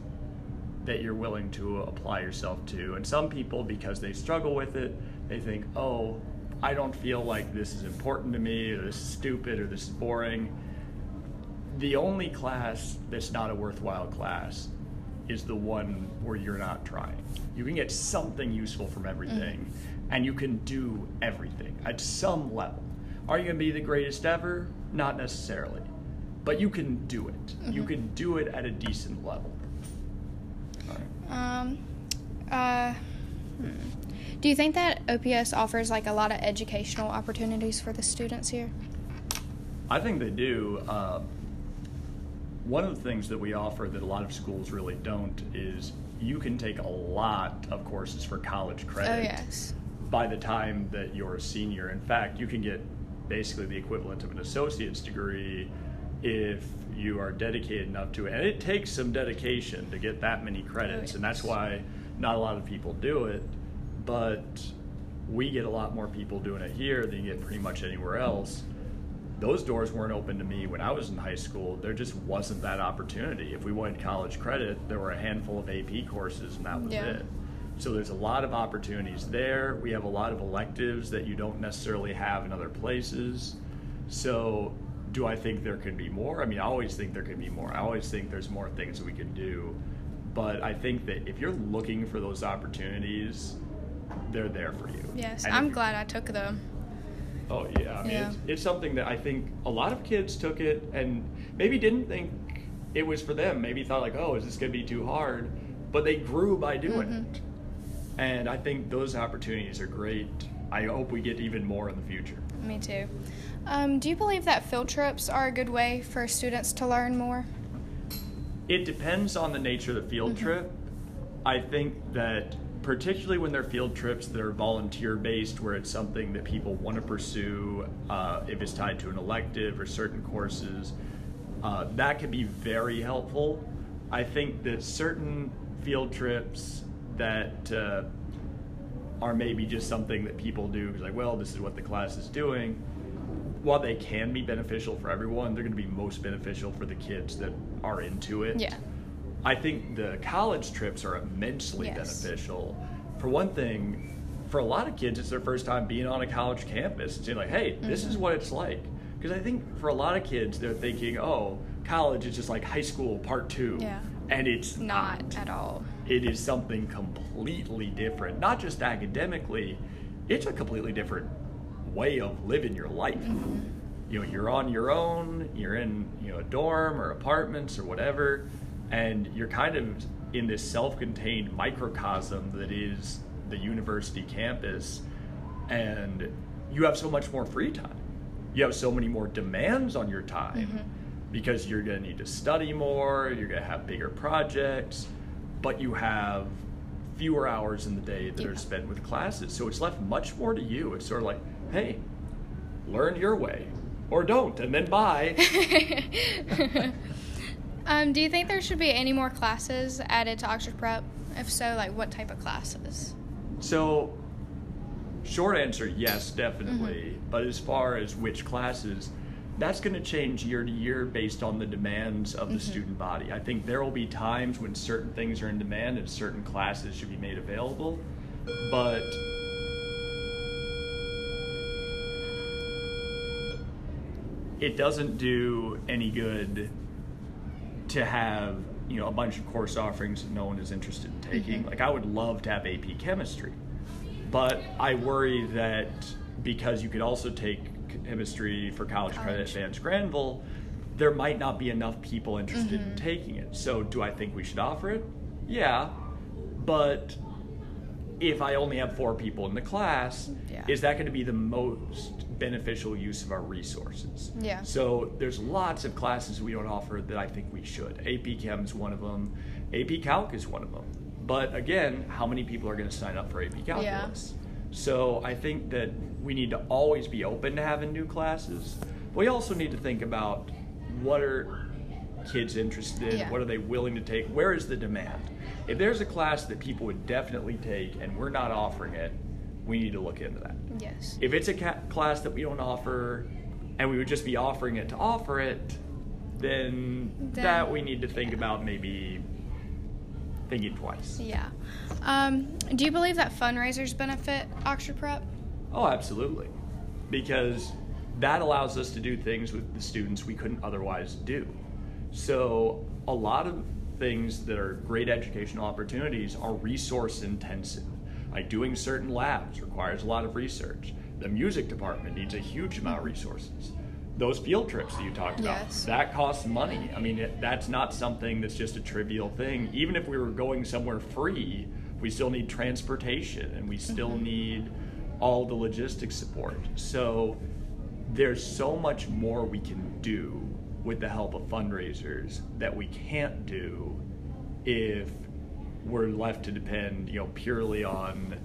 [SPEAKER 12] that you're willing to apply yourself to. And some people, because they struggle with it, they think, oh, I don't feel like this is important to me, or this is stupid, or this is boring. The only class that's not a worthwhile class is the one where you're not trying. You can get something useful from everything, and you can do everything at some level. Are you going to be the greatest ever? Not necessarily. But you can do it. You can do it at a decent level. All right.
[SPEAKER 1] um, uh, hmm. Do you think that OPS offers like a lot of educational opportunities for the students here?
[SPEAKER 12] I think they do. Um, one of the things that we offer that a lot of schools really don't is you can take a lot of courses for college credit
[SPEAKER 1] Oh yes.
[SPEAKER 12] by the time that you're a senior. In fact, you can get basically the equivalent of an associate's degree if you are dedicated enough to it. And it takes some dedication to get that many credits, and that's why not a lot of people do it. But we get a lot more people doing it here than you get pretty much anywhere else. Those doors weren't open to me when I was in high school. There just wasn't that opportunity. If we wanted college credit, there were a handful of AP courses, and that was
[SPEAKER 1] Yeah.
[SPEAKER 12] it. So there's a lot of opportunities there. We have a lot of electives that you don't necessarily have in other places. So do I think there could be more? I mean, I always think there could be more. I always think there's more things that we can do. But I think that if you're looking for those opportunities, they're there for you.
[SPEAKER 1] Yes,
[SPEAKER 12] And
[SPEAKER 1] I'm
[SPEAKER 12] you-
[SPEAKER 1] glad I took them.
[SPEAKER 12] Oh yeah, I mean,
[SPEAKER 1] Yeah.
[SPEAKER 12] It's, it's something that I think a lot of kids took it and maybe didn't think it was for them. Maybe thought like, oh, is this going to be too hard? But they grew by doing
[SPEAKER 1] Mhm.
[SPEAKER 12] it. And I think those opportunities are great. I hope we get even more in the future.
[SPEAKER 1] Me too. Um, do you believe that field trips are a good way for students to learn more?
[SPEAKER 12] It depends on the nature of the field trip. I think that particularly when they're field trips that are volunteer based, where it's something that people want to pursue, uh, if it's tied to an elective or certain courses, uh, that can be very helpful. I think that certain field trips that uh, are maybe just something that people do, like, well, this is what the class is doing. While they can be beneficial for everyone, they're going to be most beneficial for the kids that are into it.
[SPEAKER 1] Yeah.
[SPEAKER 12] I think the college trips are immensely
[SPEAKER 1] Yes.
[SPEAKER 12] beneficial. For one thing, for a lot of kids, it's their first time being on a college campus. It's like, hey, this
[SPEAKER 1] Mm-hmm.
[SPEAKER 12] is what it's like. Because I think for a lot of kids, they're thinking, oh, college is just like high school part two.
[SPEAKER 1] Yeah.
[SPEAKER 12] And it's
[SPEAKER 1] Not
[SPEAKER 12] not.
[SPEAKER 1] at all.
[SPEAKER 12] It is something completely different. Not just academically, it's a completely different way of living your life.
[SPEAKER 1] Mm-hmm.
[SPEAKER 12] You know, you're on your own, you're in, you know, a dorm or apartments or whatever, and you're kind of in this self-contained microcosm that is the university campus and you have so much more free time. You have so many more demands on your time mm-hmm. because you're going to need to study more, you're going to have bigger projects, but you have fewer hours in the day that
[SPEAKER 1] Yeah.
[SPEAKER 12] are spent with classes. So it's left much more to you. It's sort of like, hey, learn your way or don't and then bye. *laughs* *laughs*
[SPEAKER 1] um, do you think there should be any more classes added to Oxford Prep? If so, like what type of classes?
[SPEAKER 12] So, short answer, yes, definitely.
[SPEAKER 1] Mm-hmm.
[SPEAKER 12] But as far as which classes, that's going to change year to year based on the demands of the
[SPEAKER 1] Mm-hmm.
[SPEAKER 12] student body. I think there will be times when certain things are in demand and certain classes should be made available. But it doesn't do any good to have you know a bunch of course offerings that no one is interested in taking. Mm-hmm. Like I would love to have AP chemistry, but I worry that because you could also take chemistry for college, credit at Vance-Granville, there might not be enough people interested in mm-hmm. taking it. So do I think we should offer it? Yeah, but if I only have four people in the class,
[SPEAKER 1] Yeah.
[SPEAKER 12] is that going to be the most beneficial use of our resources?
[SPEAKER 1] Yeah.
[SPEAKER 12] So there's lots of classes we don't offer that I think we should. AP Chem is one of them. AP Calc is one of them. But again, how many people are going to sign up for AP Calculus? Yeah. So I think that we need to always be open to having new classes. But We also need to think about what are kids interested in?
[SPEAKER 1] Yeah.
[SPEAKER 12] What are they willing to take? Where is the demand? If there's a class that people would definitely take and we're not offering it, we need to look into that.
[SPEAKER 1] Yes.
[SPEAKER 12] If it's a ca- class that we don't offer and we would just be offering it to offer it, then,
[SPEAKER 1] Then-
[SPEAKER 12] that we need to think about maybe thinking twice.
[SPEAKER 1] Yeah. Um, do you believe that fundraisers benefit Oxford Prep?
[SPEAKER 12] Oh, absolutely. Because that allows us to do things with the students we couldn't otherwise do. So, a lot of things that are great educational opportunities are resource intensive. Like doing certain labs requires a lot of research. The music department needs a huge amount of resources. Those field trips that you talked about,
[SPEAKER 1] Yes.
[SPEAKER 12] that costs money. I mean, it, that's not something that's just a trivial thing. Even if we were going somewhere free, we still need transportation and we still mm-hmm. need all the logistics support. So there's so much more we can do with the help of fundraisers that we can't do if we're left to depend, you know, purely on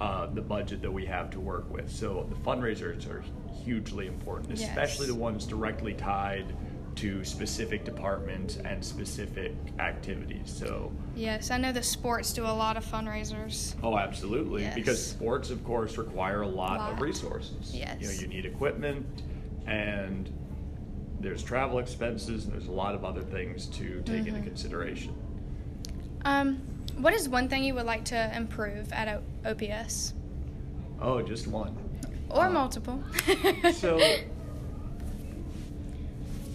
[SPEAKER 12] uh, the budget that we have to work with. So the fundraisers are hugely important, especially
[SPEAKER 1] Yes.
[SPEAKER 12] the ones directly tied to specific departments and specific activities. So,
[SPEAKER 1] Yes, I know the sports do a lot of fundraisers.
[SPEAKER 12] oh, absolutely, because sports, of course, require a lot, of
[SPEAKER 1] Lot.
[SPEAKER 12] resources.
[SPEAKER 1] Yes.
[SPEAKER 12] You know, you need equipment, and there's travel expenses, and there's a lot of other things to take
[SPEAKER 1] Mm-hmm.
[SPEAKER 12] into consideration.
[SPEAKER 1] Um, what is one thing you would like to improve at o- OPS?
[SPEAKER 12] Oh, just one.
[SPEAKER 1] Or
[SPEAKER 12] Uh,
[SPEAKER 1] multiple?
[SPEAKER 12] so *laughs*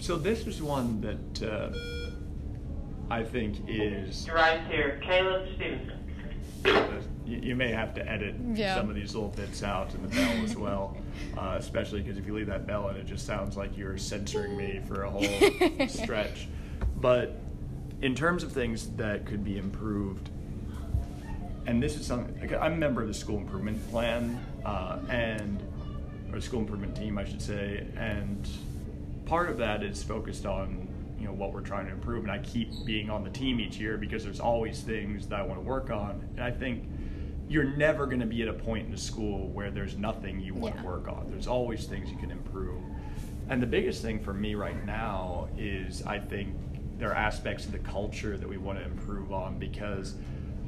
[SPEAKER 12] so this is one that uh, I think is
[SPEAKER 13] Right here, Caleb Stevenson.
[SPEAKER 12] You, you may have to edit
[SPEAKER 1] Yeah.
[SPEAKER 12] some of these little bits out in the bell as well, *laughs* uh, especially because if you leave that bell in, it just sounds like you're censoring me for a whole *laughs* stretch. But in terms of things that could be improved, and this is something like, I'm a member of the school improvement plan uh, and or school improvement team, I should say, and part of that is focused on you know what we're trying to improve. And I keep being on the team each year because there's always things that I want to work on, and I think you're never going to be at a point in the school where there's nothing you want
[SPEAKER 1] Yeah.
[SPEAKER 12] to work on. There's always things you can improve. And the biggest thing for me right now is I think there are aspects of the culture that we want to improve on because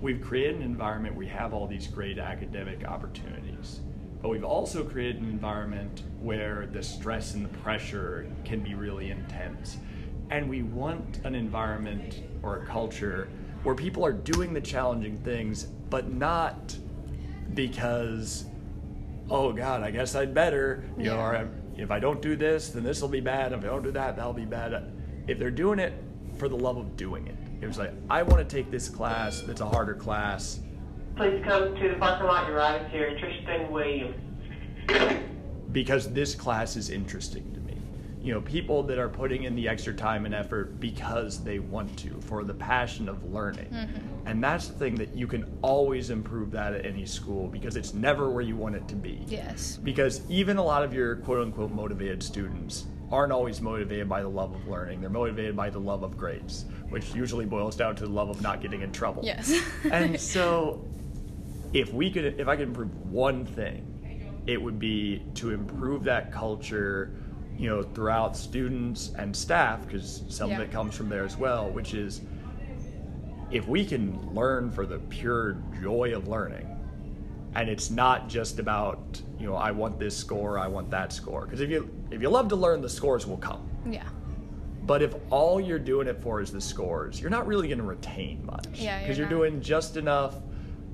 [SPEAKER 12] we've created an environment where we have all these great academic opportunities. But we've also created an environment where the stress and the pressure can be really intense. And we want an environment or a culture where people are doing the challenging things, but not because oh god i guess i'd better you know or if i don't do this then this will be bad if i don't do that that'll be bad if they're doing it for the love of doing it it was like i want to take this class that's a harder class
[SPEAKER 13] Please come to the parking lot. Your ride is here. Tristan Williams.
[SPEAKER 12] because this class is interesting to me you know people that are putting in the extra time and effort because they want to for the passion of learning mm-hmm. and that's the thing that you can always improve that at any school because it's never where you want it to be
[SPEAKER 1] Yes.
[SPEAKER 12] because even a lot of your quote unquote motivated students aren't always motivated by the love of learning. They're motivated by the love of grades, which usually boils down to the love of not getting in trouble.
[SPEAKER 1] Yes. *laughs*
[SPEAKER 12] and *laughs* so if we could if I could improve one thing, it would be to improve that culture, you know, throughout students and staff because some
[SPEAKER 1] Yeah.
[SPEAKER 12] of it comes from there as well, which is if we can learn for the pure joy of learning and it's not just about you know i want this score i want that score because if you if you love to learn the scores will come
[SPEAKER 1] yeah.
[SPEAKER 12] but if all you're doing it for is the scores you're not really going to retain much
[SPEAKER 1] Yeah,
[SPEAKER 12] because
[SPEAKER 1] you're
[SPEAKER 12] you're, doing just enough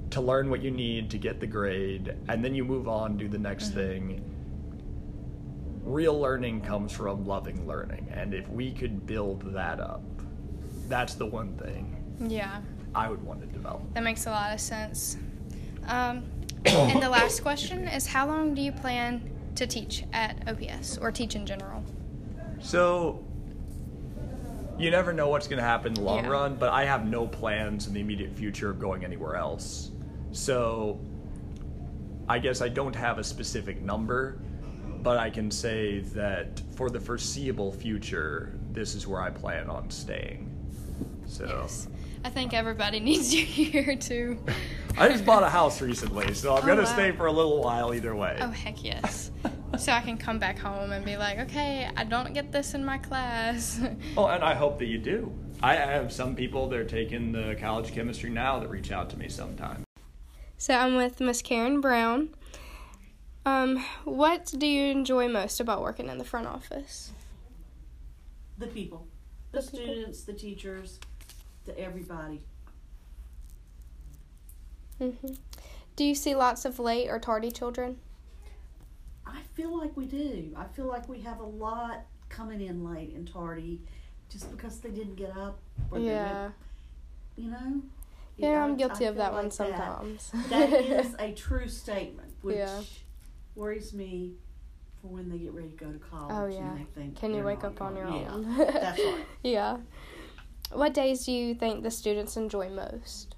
[SPEAKER 12] to learn what you need to get the grade and then you move on do the next
[SPEAKER 1] Mm-hmm.
[SPEAKER 12] thing real learning comes from loving learning and if we could build that up that's the one thing
[SPEAKER 1] Yeah.
[SPEAKER 12] i would want to develop
[SPEAKER 1] That makes a lot of sense. Um, and the last *coughs* question is how long do you plan to teach at OPS or teach in general?
[SPEAKER 12] So you never know what's going to happen in the long
[SPEAKER 1] Yeah.
[SPEAKER 12] run, but I have no plans in the immediate future of going anywhere else. So I guess I don't have a specific number, but I can say that for the foreseeable future, this is where I plan on staying. So
[SPEAKER 1] Yes. I think everybody *laughs* needs you here too.
[SPEAKER 12] I just bought a house recently, so I'm
[SPEAKER 1] Oh,
[SPEAKER 12] going to
[SPEAKER 1] wow.
[SPEAKER 12] stay for a little while either way.
[SPEAKER 1] Oh heck yes. *laughs* so I can come back home and be like, okay, I don't get this in my class. *laughs*
[SPEAKER 12] Oh, and I hope that you do. I have some people that are taking the college chemistry now that reach out to me sometimes.
[SPEAKER 1] so I'm with Miss Karen Brown. Um, what do you enjoy most about working in the front office?
[SPEAKER 9] The people, the,
[SPEAKER 1] The people.
[SPEAKER 9] students, the teachers, the everybody.
[SPEAKER 1] hmm Do you see lots of late or tardy children?
[SPEAKER 9] I feel like we do. I feel like we have a lot coming in late and tardy, just because they didn't get up. Or they
[SPEAKER 1] Yeah.
[SPEAKER 9] you know.
[SPEAKER 1] Yeah,
[SPEAKER 9] I-
[SPEAKER 1] I'm guilty
[SPEAKER 9] I
[SPEAKER 1] of
[SPEAKER 9] feel
[SPEAKER 1] that one
[SPEAKER 9] like
[SPEAKER 1] sometimes.
[SPEAKER 9] That is *laughs* a true statement, which
[SPEAKER 1] Yeah.
[SPEAKER 9] Worries me for when they get ready to go to college.
[SPEAKER 1] Oh, yeah.
[SPEAKER 9] And they think
[SPEAKER 1] Can you wake up on your
[SPEAKER 9] going-
[SPEAKER 1] own?
[SPEAKER 9] Yeah, that's right. *laughs*
[SPEAKER 1] Yeah. What days do you think the students enjoy most?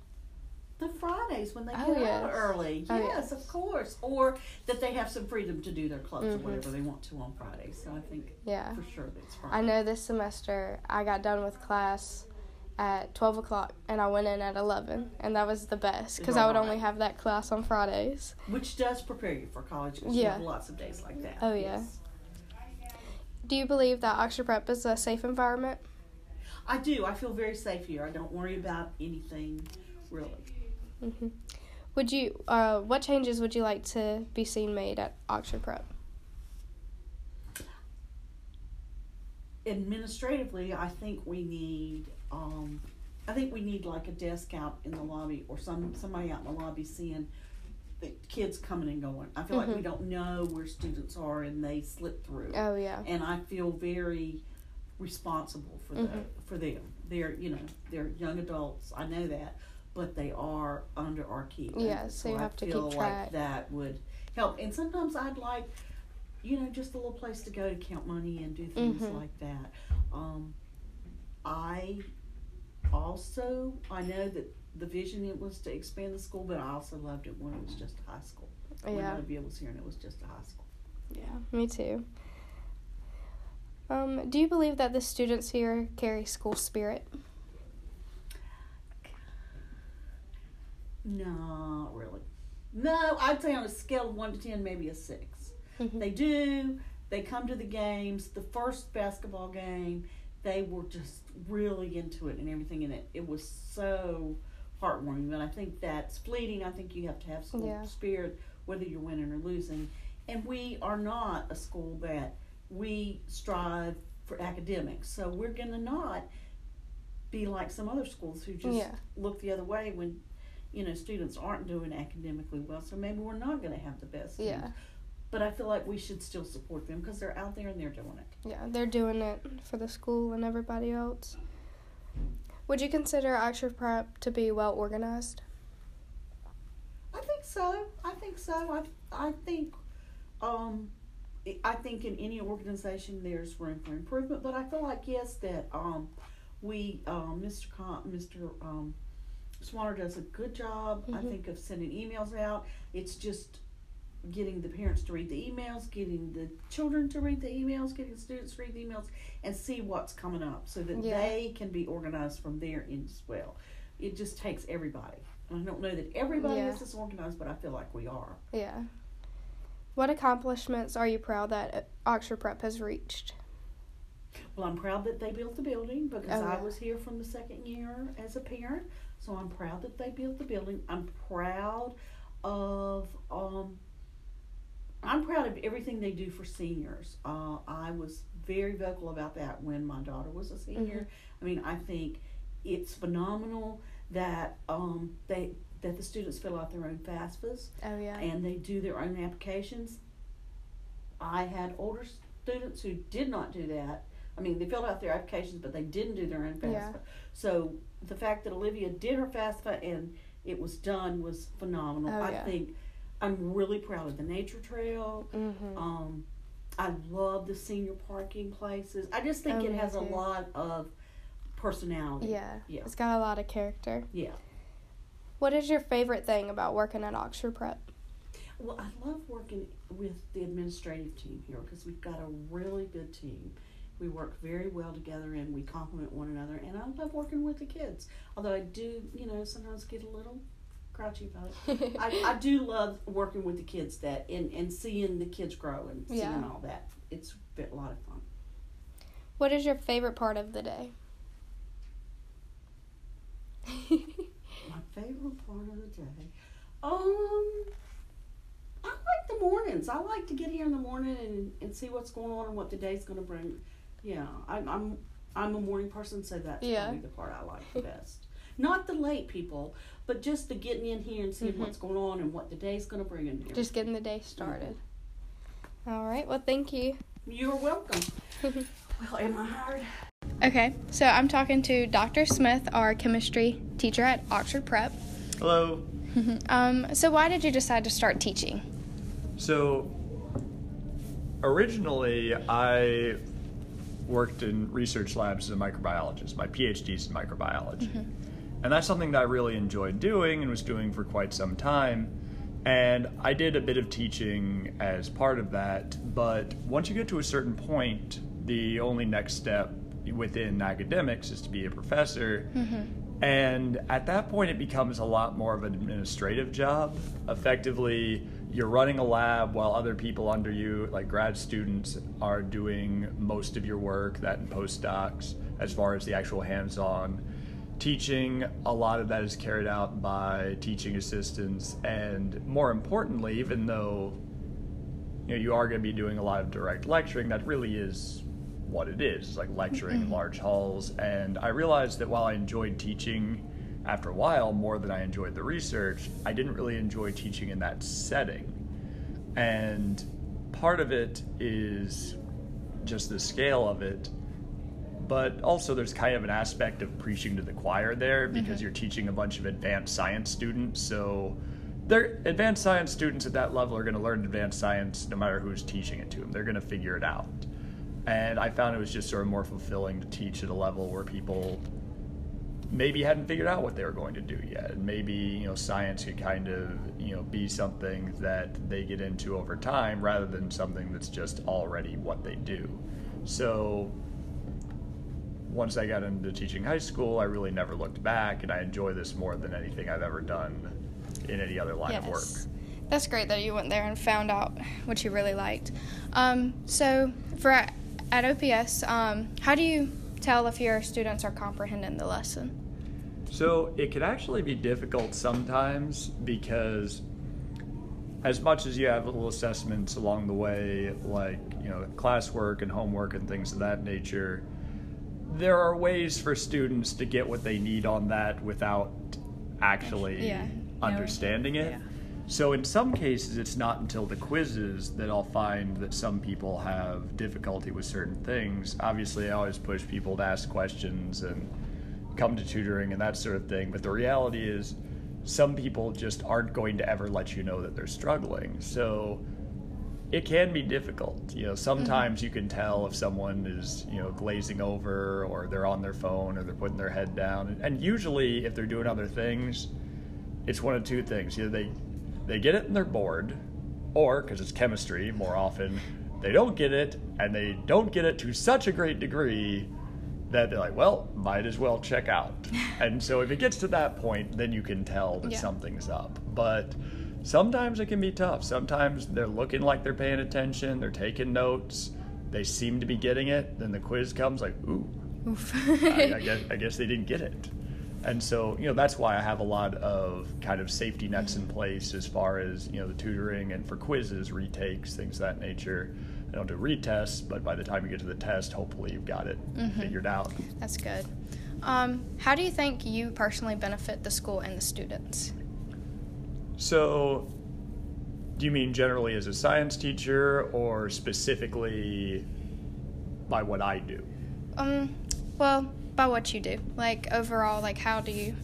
[SPEAKER 9] The Fridays when they
[SPEAKER 1] Oh,
[SPEAKER 9] get
[SPEAKER 1] yes.
[SPEAKER 9] out early.
[SPEAKER 1] Oh,
[SPEAKER 9] yes,
[SPEAKER 1] yes.
[SPEAKER 9] of course. Or that they have some freedom to do their clubs
[SPEAKER 1] Mhm.
[SPEAKER 9] or whatever they want to on Fridays. So I think
[SPEAKER 1] Yeah.
[SPEAKER 9] for sure that's Friday.
[SPEAKER 1] I know this semester I got done with class at 12 o'clock and I went in at 11, and that was the best because I would only have that class on Fridays.
[SPEAKER 9] Which does prepare you for college because you
[SPEAKER 1] Yeah.
[SPEAKER 9] have lots of days like that.
[SPEAKER 1] Oh, yeah. Do you believe that Oxford Prep is a safe environment?
[SPEAKER 9] I do. I feel very safe here. I don't worry about anything really.
[SPEAKER 1] hmm Would you, uh, what changes would you like to be seen made at Oxford Prep?
[SPEAKER 9] Administratively, I think we need. Um, I think we need like a desk out in the lobby or some somebody out in the lobby seeing the kids coming and going. I feel like we
[SPEAKER 1] Mhm.
[SPEAKER 9] don't know where students are and they slip through.
[SPEAKER 1] Oh, yeah.
[SPEAKER 9] and I feel very responsible for the
[SPEAKER 1] Mhm.
[SPEAKER 9] for them. They're you know they're young adults. I know that, but they are under our keep. and
[SPEAKER 1] Yeah, so you
[SPEAKER 9] I
[SPEAKER 1] have to keep
[SPEAKER 9] feel
[SPEAKER 1] track.
[SPEAKER 9] Like that would help. And sometimes I'd like, you know, just a little place to go to count money and do things
[SPEAKER 1] Mhm.
[SPEAKER 9] like that. Um, I also I know that the vision it was to expand the school, but I also loved it when it was just a high school. When
[SPEAKER 1] Yeah.
[SPEAKER 9] Olivia was here and it was just a high school.
[SPEAKER 1] Yeah, me too. Um, do you believe that the students here carry school spirit?
[SPEAKER 9] No, really. No, I'd say on a scale of one to ten, maybe a 6 They do. They come to the games. The first basketball game, they were just really into it and everything, and it it was so heartwarming. But I think that's fleeting. I think you have to have school
[SPEAKER 1] Yeah.
[SPEAKER 9] spirit, whether you're winning or losing. And we are not a school that we strive for academics, so we're gonna not be like some other schools who just
[SPEAKER 1] Yeah.
[SPEAKER 9] look the other way when you know students aren't doing academically well so maybe we're not going to have the best.
[SPEAKER 1] Yeah.
[SPEAKER 9] But i feel like we should still support them because they're out there and they're doing it
[SPEAKER 1] Yeah, they're doing it for the school and everybody else. Would you consider Oxford Prep to be well organized?
[SPEAKER 9] i think so i think so i, I think um I- i think in any organization there's room for improvement but i feel like yes that um we um mr Con- mr um swanner does a good job i
[SPEAKER 1] Mhm.
[SPEAKER 9] think of sending emails out it's just getting the parents to read the emails, getting the children to read the emails, getting students to read the emails, and see what's coming up so that
[SPEAKER 1] Yeah.
[SPEAKER 9] they can be organized from their end as well. It just takes everybody. I don't know that everybody
[SPEAKER 1] Yeah.
[SPEAKER 9] is this organized, but I feel like we are.
[SPEAKER 1] Yeah. What accomplishments are you proud that Oxford Prep has reached?
[SPEAKER 9] Well, I'm proud that they built the building because
[SPEAKER 1] Oh,
[SPEAKER 9] I was here from the second year as a parent. So I'm proud that they built the building. I'm proud of um I'm proud of everything they do for seniors. Uh, I was very vocal about that when my daughter was a senior. I mean, I think it's phenomenal that um, they that the students fill out their own FAFSAs
[SPEAKER 1] Oh yeah.
[SPEAKER 9] and they do their own applications. I had older students who did not do that. I mean, they filled out their applications, but they didn't do their own FAFSA.
[SPEAKER 1] Yeah.
[SPEAKER 9] So the fact that Olivia did her FAFSA and it was done was phenomenal.
[SPEAKER 1] Oh, yeah.
[SPEAKER 9] I think I'm really proud of the nature trail.
[SPEAKER 1] Mhm.
[SPEAKER 9] Um, I love the senior parking places. I just think
[SPEAKER 1] Oh,
[SPEAKER 9] it has a lot of personality.
[SPEAKER 1] Yeah.
[SPEAKER 9] Yeah.
[SPEAKER 1] It's got a lot of character.
[SPEAKER 9] Yeah.
[SPEAKER 1] What is your favorite thing about working at Oxford Prep?
[SPEAKER 9] Well, I love working with the administrative team here because we've got a really good team. We work very well together and we complement one another. And I love working with the kids. Although I do, you know, sometimes get a little grouchy about it. I, I do love working with the kids that and, and seeing the kids grow and seeing
[SPEAKER 1] Yeah.
[SPEAKER 9] all that. It's a lot of fun.
[SPEAKER 1] What is your favorite part of the day?
[SPEAKER 9] My favorite part of the day. Um, I like the mornings. I like to get here in the morning and, and see what's going on and what the day's going to bring. Yeah, I'm I'm I'm a morning person, so that's
[SPEAKER 1] Yeah.
[SPEAKER 9] probably the part I like the best. Not the late people, but just the getting in here and seeing
[SPEAKER 1] Mhm.
[SPEAKER 9] what's going on and what the day's going to bring in here.
[SPEAKER 1] Just getting the day started. All right. Well, thank you.
[SPEAKER 9] You're welcome. *laughs* well, am I hired?
[SPEAKER 1] Okay, so I'm talking to Dr. Smith, our chemistry teacher at Oxford Prep.
[SPEAKER 12] Hello. *laughs*
[SPEAKER 1] um, so why did you decide to start teaching?
[SPEAKER 12] So, originally, I worked in research labs as a microbiologist. My PhD's in microbiology. And that's something that I really enjoyed doing and was doing for quite some time. And I did a bit of teaching as part of that, but once you get to a certain point, the only next step within academics is to be a professor. Mm-hmm. And at that point, it becomes a lot more of an administrative job. Effectively, you're running a lab while other people under you, like grad students, are doing most of your work, that and postdocs, as far as the actual hands on teaching. A lot of that is carried out by teaching assistants. And more importantly, even though you know you are going to be doing a lot of direct lecturing, that really is what it is It's like lecturing in mm-hmm. large halls and i realized that while i enjoyed teaching after a while more than i enjoyed the research i didn't really enjoy teaching in that setting and part of it is just the scale of it but also there's kind of an aspect of preaching to the choir there because mm-hmm. you're teaching a bunch of advanced science students so they're advanced science students at that level are going to learn advanced science no matter who's teaching it to them they're going to figure it out And I found it was just sort of more fulfilling to teach at a level where people maybe hadn't figured out what they were going to do yet. And maybe, you know, science could kind of, you know, be something that they get into over time rather than something that's just already what they do. So once I got into teaching high school, I really never looked back and I enjoy this more than anything I've ever done in any other line of work.
[SPEAKER 1] That's great that you went there and found out what you really liked. Um, so, for at OPS, um, how do you tell if your students are comprehending the lesson?
[SPEAKER 12] So it can actually be difficult sometimes because as much as you have little assessments along the way, like, you know, classwork and homework and things of that nature, there are ways for students to get what they need on that without actually
[SPEAKER 1] Yeah.
[SPEAKER 12] understanding it. So in some cases, it's not until the quizzes that I'll find that some people have difficulty with certain things. Obviously, I always push people to ask questions and come to tutoring and that sort of thing. But the reality is, some people just aren't going to ever let you know that they're struggling. So it can be difficult. You know, sometimes mm-hmm. you can tell if someone is, you know, glazing over or they're on their phone or they're putting their head down. And usually, if they're doing other things, it's one of two things. Either they they get it and they're bored, or because it's chemistry, more often they don't get it and they don't get it to such a great degree that they're like, well, might as well check out. *laughs* and so if it gets to that point, then you can tell that
[SPEAKER 1] Yeah.
[SPEAKER 12] something's up. But sometimes it can be tough. Sometimes they're looking like they're paying attention, they're taking notes, they seem to be getting it. Then the quiz comes like, ooh,
[SPEAKER 1] Oof.
[SPEAKER 12] I, I, *laughs* guess, I guess they didn't get it. And so, you know, that's why I have a lot of kind of safety nets in place as far as, you know, the tutoring and for quizzes, retakes, things of that nature. I don't do retests, but by the time you get to the test, hopefully you've got it
[SPEAKER 1] Mhm.
[SPEAKER 12] figured out.
[SPEAKER 1] That's good. Um, how do you think you personally benefit the school and the students?
[SPEAKER 12] So, do you mean generally as a science teacher or specifically by what I do?
[SPEAKER 1] Um, well, by what you do. Like overall, like how do you?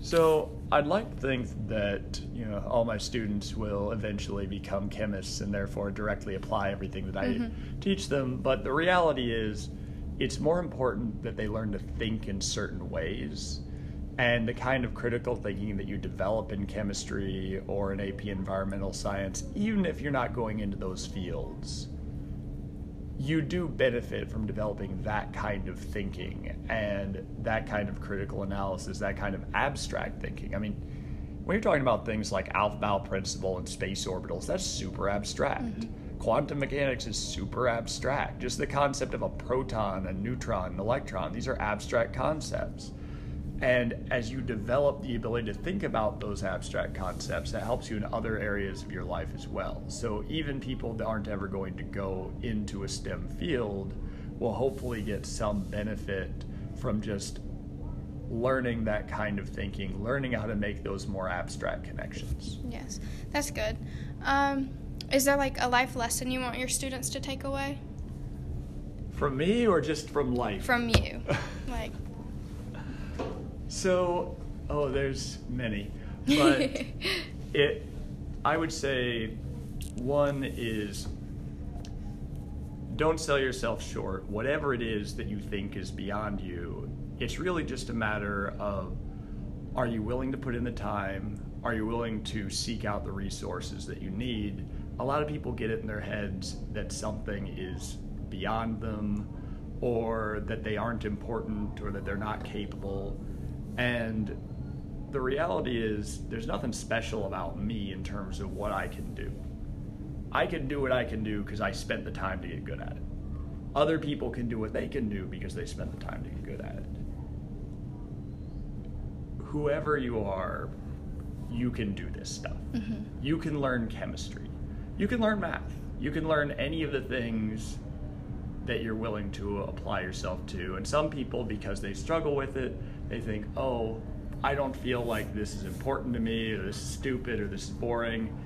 [SPEAKER 12] So I'd like to think that you know all my students will eventually become chemists and therefore directly apply everything that I
[SPEAKER 1] Mhm.
[SPEAKER 12] teach them. But the reality is, it's more important that they learn to think in certain ways. And the kind of critical thinking that you develop in chemistry or in AP environmental science, even if you're not going into those fields, you do benefit from developing that kind of thinking and that kind of critical analysis, that kind of abstract thinking. I mean, when you're talking about things like Aufbau principle and space orbitals, that's super abstract. Mm-hmm. Quantum mechanics is super abstract. Just the concept of a proton, a neutron, an electron, these are abstract concepts. And as you develop the ability to think about those abstract concepts, that helps you in other areas of your life as well. So even people that aren't ever going to go into a STEM field will hopefully get some benefit from just learning that kind of thinking, learning how to make those more abstract connections.
[SPEAKER 1] Yes, that's good. Um, is there like a life lesson you want your students to take away
[SPEAKER 12] From me or just from life?
[SPEAKER 1] from you? *laughs* like,
[SPEAKER 12] So, oh, there's many, *laughs* but it, I would say, one is don't sell yourself short. Whatever it is that you think is beyond you, it's really just a matter of are you willing to put in the time? Are you willing to seek out the resources that you need? A lot of people get it in their heads that something is beyond them or that they aren't important or that they're not capable. And the reality is, there's nothing special about me in terms of what I can do. I can do what I can do because I spent the time to get good at it. Other people can do what they can do because they spent the time to get good at it. Whoever you are, you can do this stuff.
[SPEAKER 1] Mhm.
[SPEAKER 12] You can learn chemistry. You can learn math. You can learn any of the things that you're willing to apply yourself to. And some people, because they struggle with it, they think, oh, I don't feel like this is important to me, or this is stupid, or this is boring.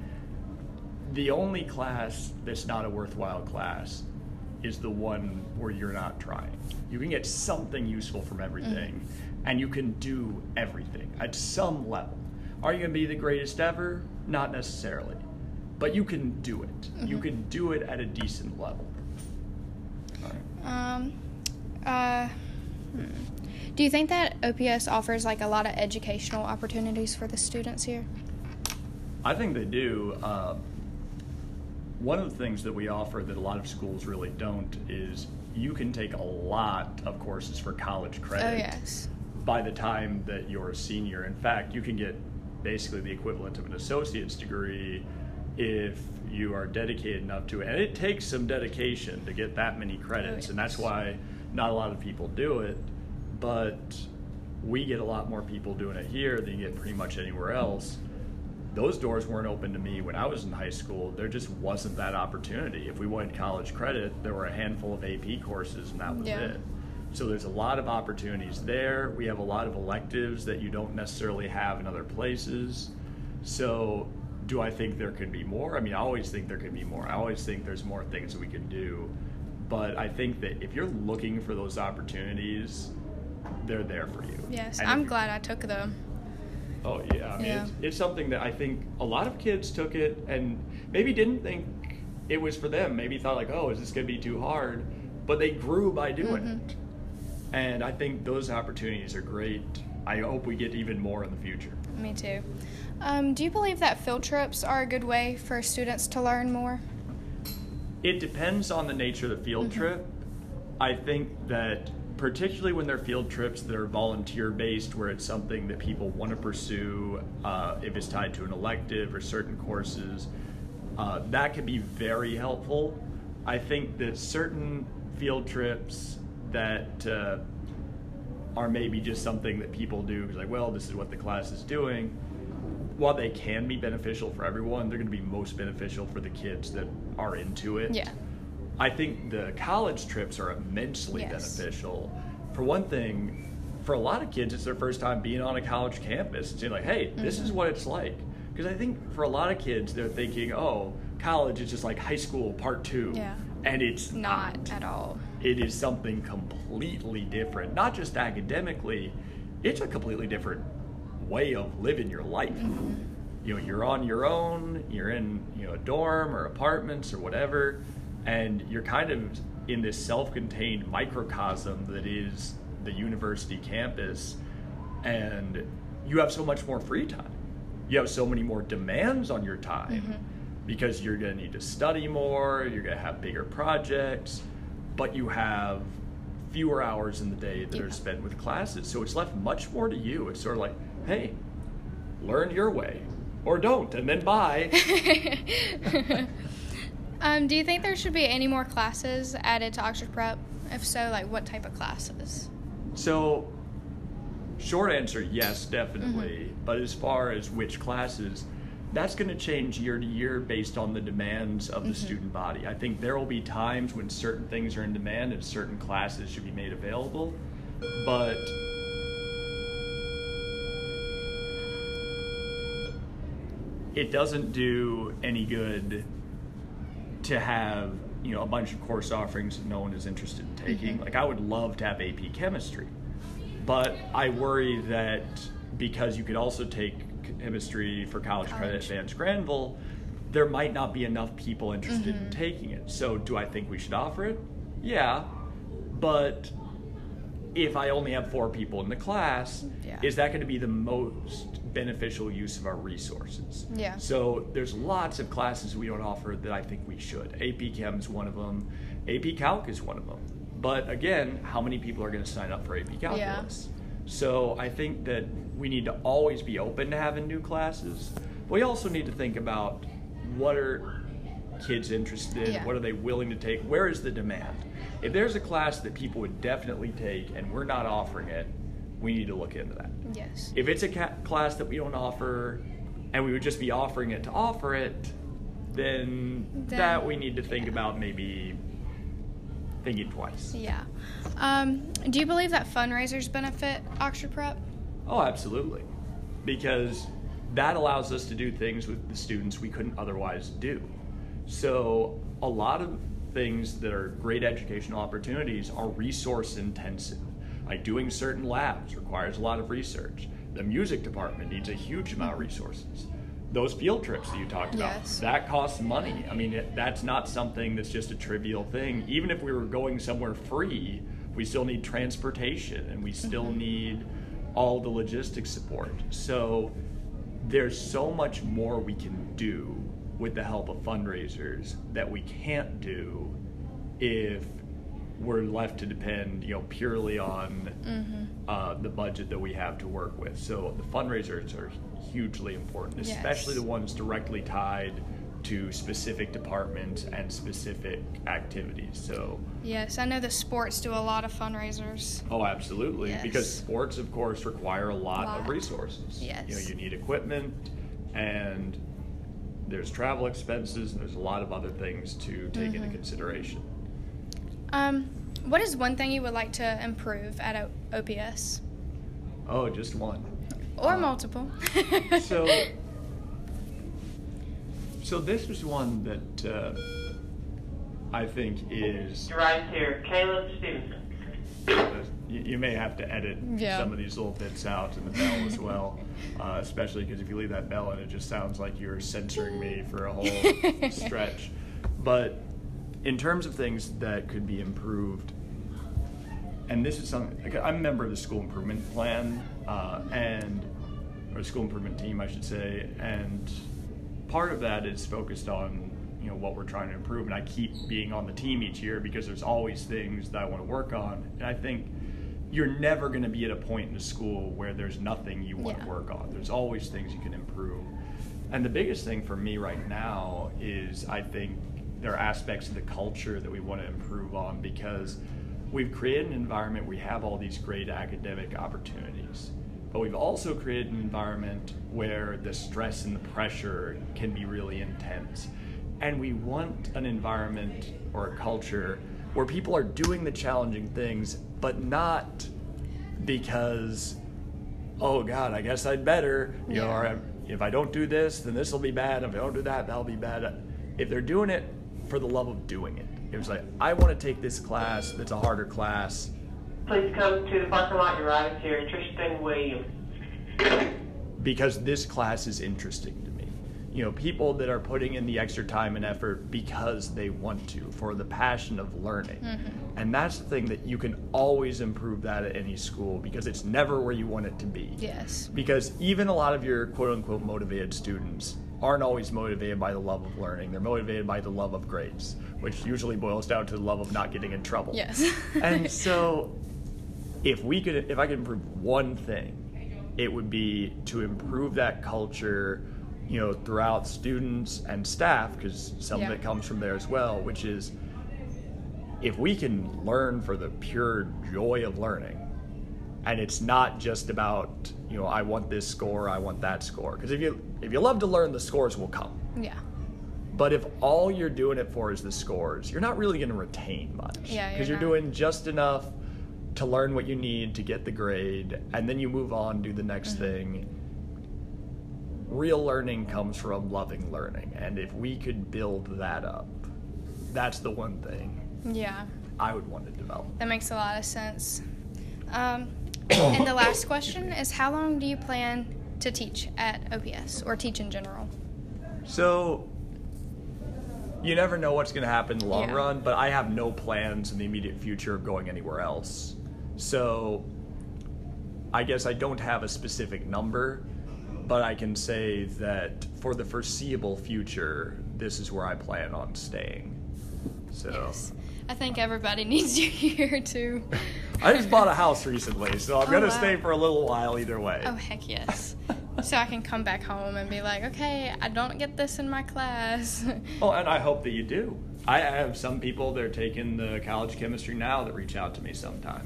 [SPEAKER 12] The only class that's not a worthwhile class is the one where you're not trying. You can get something useful from everything, and you can do everything at some level. Are you going to be the greatest ever? Not necessarily. But you can do it. You
[SPEAKER 1] Mhm.
[SPEAKER 12] can do it at a decent level.
[SPEAKER 14] Um. Do you think that OPS offers like a lot of educational opportunities for the students here?
[SPEAKER 12] I think they do. Um, one of the things that we offer that a lot of schools really don't is you can take a lot of courses for college credit
[SPEAKER 14] Oh yes.
[SPEAKER 12] by the time that you're a senior. In fact, you can get basically the equivalent of an associate's degree if you are dedicated enough to it. And it takes some dedication to get that many credits, and that's why not a lot of people do it. But we get a lot more people doing it here than you get pretty much anywhere else. Those doors weren't open to me when I was in high school. There just wasn't that opportunity. If we wanted college credit, there were a handful of AP courses, and that was
[SPEAKER 14] Yeah.
[SPEAKER 12] it. So there's a lot of opportunities there. We have a lot of electives that you don't necessarily have in other places. So do I think there could be more? I mean, I always think there could be more. I always think there's more things that we can do. But I think that if you're looking for those opportunities, they're there for you.
[SPEAKER 14] Yes,
[SPEAKER 12] And
[SPEAKER 14] I'm glad I took them.
[SPEAKER 12] Oh yeah, I mean
[SPEAKER 14] Yeah.
[SPEAKER 12] It's, it's something that I think a lot of kids took it and maybe didn't think it was for them. Maybe thought like, oh, is this gonna be too hard? But they grew by doing
[SPEAKER 14] Mhm.
[SPEAKER 12] it, and I think those opportunities are great. I hope we get even more in the future.
[SPEAKER 14] Me too. Um, do you believe that field trips are a good way for students to learn more?
[SPEAKER 12] It depends on the nature of the field trip. I think that particularly when they're field trips that are volunteer based, where it's something that people want to pursue, uh, if it's tied to an elective or certain courses, uh, that can be very helpful. I think that certain field trips that uh, are maybe just something that people do, like, well, this is what the class is doing. While they can be beneficial for everyone, they're going to be most beneficial for the kids that are into it.
[SPEAKER 14] Yeah.
[SPEAKER 12] I think the college trips are immensely
[SPEAKER 14] Yes.
[SPEAKER 12] beneficial. For one thing, for a lot of kids, it's their first time being on a college campus and saying, like, hey, this is
[SPEAKER 14] Mhm.
[SPEAKER 12] what it's like. Because I think for a lot of kids, they're thinking, oh, college is just like high school part two.
[SPEAKER 14] Yeah.
[SPEAKER 12] And it's
[SPEAKER 14] Not at all.
[SPEAKER 12] it is something completely different. Not just academically, it's a completely different way of living your life. You know, you're on your own, you're in, you know, a dorm or apartments or whatever, and you're kind of in this self-contained microcosm that is the university campus and you have so much more free time. You have so many more demands on your time mm-hmm. because you're going to need to study more, you're going to have bigger projects, but you have fewer hours in the day that are spent with classes. So it's left much more to you. It's sort of like, hey, learn your way or don't, and then bye. *laughs* *laughs*
[SPEAKER 14] um, do you think there should be any more classes added to Oxford Prep? If so, like what type of classes?
[SPEAKER 12] So, short answer, yes, definitely. But as far as which classes, that's going to change year to year based on the demands of the student body. I think there will be times when certain things are in demand and certain classes should be made available. But it doesn't do any good to have you know a bunch of course offerings that no one is interested in taking. Mm-hmm. Like I would love to have AP chemistry, but I worry that because you could also take chemistry for college credit at Vance-Granville, there might not be enough people interested in mm-hmm. taking it. So do I think we should offer it? Yeah, but if I only have four people in the class,
[SPEAKER 14] Yeah.
[SPEAKER 12] is that going to be the most beneficial use of our resources?
[SPEAKER 14] Yeah.
[SPEAKER 12] So there's lots of classes we don't offer that I think we should. AP Chem is one of them. AP Calc is one of them. But again, how many people are going to sign up for AP Calculus? Yeah. So I think that we need to always be open to having new classes. But we also need to think about what are kids interested in?
[SPEAKER 14] Yeah.
[SPEAKER 12] What are they willing to take? Where is the demand? If there's a class that people would definitely take and we're not offering it, we need to look into that.
[SPEAKER 14] Yes.
[SPEAKER 12] If it's a ca- class that we don't offer and we would just be offering it to offer it, then,
[SPEAKER 14] Then-
[SPEAKER 12] that we need to think about maybe thinking twice.
[SPEAKER 14] Yeah. Um, do you believe that fundraisers benefit Oxford Prep?
[SPEAKER 12] Oh, absolutely. Because that allows us to do things with the students we couldn't otherwise do. So, a lot of things that are great educational opportunities are resource intensive. Like doing certain labs requires a lot of research. The music department needs a huge amount of resources. those field trips that you talked about
[SPEAKER 14] Yes.
[SPEAKER 12] that costs money i mean it, that's not something that's just a trivial thing even if we were going somewhere free we still need transportation and we still mm-hmm. need all the logistics support so there's so much more we can do with the help of fundraisers that we can't do if we're left to depend, you know, purely on
[SPEAKER 14] Mhm.
[SPEAKER 12] uh, the budget that we have to work with. So the fundraisers are hugely important,
[SPEAKER 14] Yes.
[SPEAKER 12] especially the ones directly tied to specific departments and specific activities. So,
[SPEAKER 14] Yes, I know the sports do a lot of fundraisers.
[SPEAKER 12] oh, absolutely, because sports, of course, require a lot, of
[SPEAKER 14] Lot.
[SPEAKER 12] resources.
[SPEAKER 14] Yes.
[SPEAKER 12] You know, you need equipment, and there's travel expenses, and there's a lot of other things to take into
[SPEAKER 14] Mhm.
[SPEAKER 12] consideration.
[SPEAKER 14] Um, what is one thing you would like to improve at o- OPS?
[SPEAKER 12] Oh, just one.
[SPEAKER 14] Or multiple?
[SPEAKER 12] so *laughs* so this is one that uh, I think is
[SPEAKER 13] Right here, Caleb Stevenson.
[SPEAKER 12] you, you may have to edit
[SPEAKER 14] Yeah.
[SPEAKER 12] some of these little bits out in the bell as well, *laughs* uh, especially because if you leave that bell in, it just sounds like you're censoring me for a whole *laughs* stretch. But in terms of things that could be improved, and this is something like, I'm a member of the school improvement plan uh, and or school improvement team, I should say, and part of that is focused on you know what we're trying to improve. And I keep being on the team each year because there's always things that I want to work on, and I think you're never going to be at a point in the school where there's nothing you want
[SPEAKER 14] Yeah.
[SPEAKER 12] to work on. There's always things you can improve. And the biggest thing for me right now is I think there are aspects of the culture that we want to improve on because we've created an environment we have all these great academic opportunities but we've also created an environment where the stress and the pressure can be really intense and we want an environment or a culture where people are doing the challenging things but not because oh god i guess i'd better you know or if i don't do this then this will be bad if i don't do that that'll be bad if they're doing it for the love of doing it it was like i want to take this class that's a harder class
[SPEAKER 13] Please come to the parking lot. Your ride is here. Tristan Williams.
[SPEAKER 12] because this class is interesting to me. You know, people that are putting in the extra time and effort because they want to, for the passion of learning.
[SPEAKER 14] Mm-hmm.
[SPEAKER 12] And that's the thing that you can always improve that at any school because it's never where you want it to be.
[SPEAKER 14] yes.
[SPEAKER 12] Because even a lot of your quote unquote motivated students aren't always motivated by the love of learning. They're motivated by the love of grades, which usually boils down to the love of not getting in trouble.
[SPEAKER 14] Yes. *laughs*
[SPEAKER 12] and so if we could if I could improve one thing, it would be to improve that culture, you know, throughout students and staff because some
[SPEAKER 14] Yeah.
[SPEAKER 12] of it comes from there as well, which is if we can learn for the pure joy of learning and it's not just about you know i want this score i want that score because if you if you love to learn the scores will come
[SPEAKER 14] Yeah.
[SPEAKER 12] but if all you're doing it for is the scores you're not really going to retain much
[SPEAKER 14] Yeah,
[SPEAKER 12] because
[SPEAKER 14] you're
[SPEAKER 12] you're, doing just enough to learn what you need to get the grade and then you move on do the next
[SPEAKER 14] Mm-hmm.
[SPEAKER 12] thing real learning comes from loving learning and if we could build that up that's the one thing
[SPEAKER 14] Yeah.
[SPEAKER 12] i would want to develop
[SPEAKER 14] That makes a lot of sense. Um, and the last question is how long do you plan to teach at OPS or teach in general?
[SPEAKER 12] So you never know what's going to happen in the long
[SPEAKER 14] Yeah.
[SPEAKER 12] run, but I have no plans in the immediate future of going anywhere else. So I guess I don't have a specific number, but I can say that for the foreseeable future, this is where I plan on staying. So
[SPEAKER 14] I think everybody *laughs* needs you here too.
[SPEAKER 12] I just bought a house recently, so I'm
[SPEAKER 14] Oh,
[SPEAKER 12] going to
[SPEAKER 14] wow.
[SPEAKER 12] stay for a little while either way.
[SPEAKER 14] Oh heck yes. *laughs* so I can come back home and be like, okay, I don't get this in my class. *laughs*
[SPEAKER 12] Oh, and I hope that you do. I I have some people that are taking the college chemistry now that reach out to me sometimes.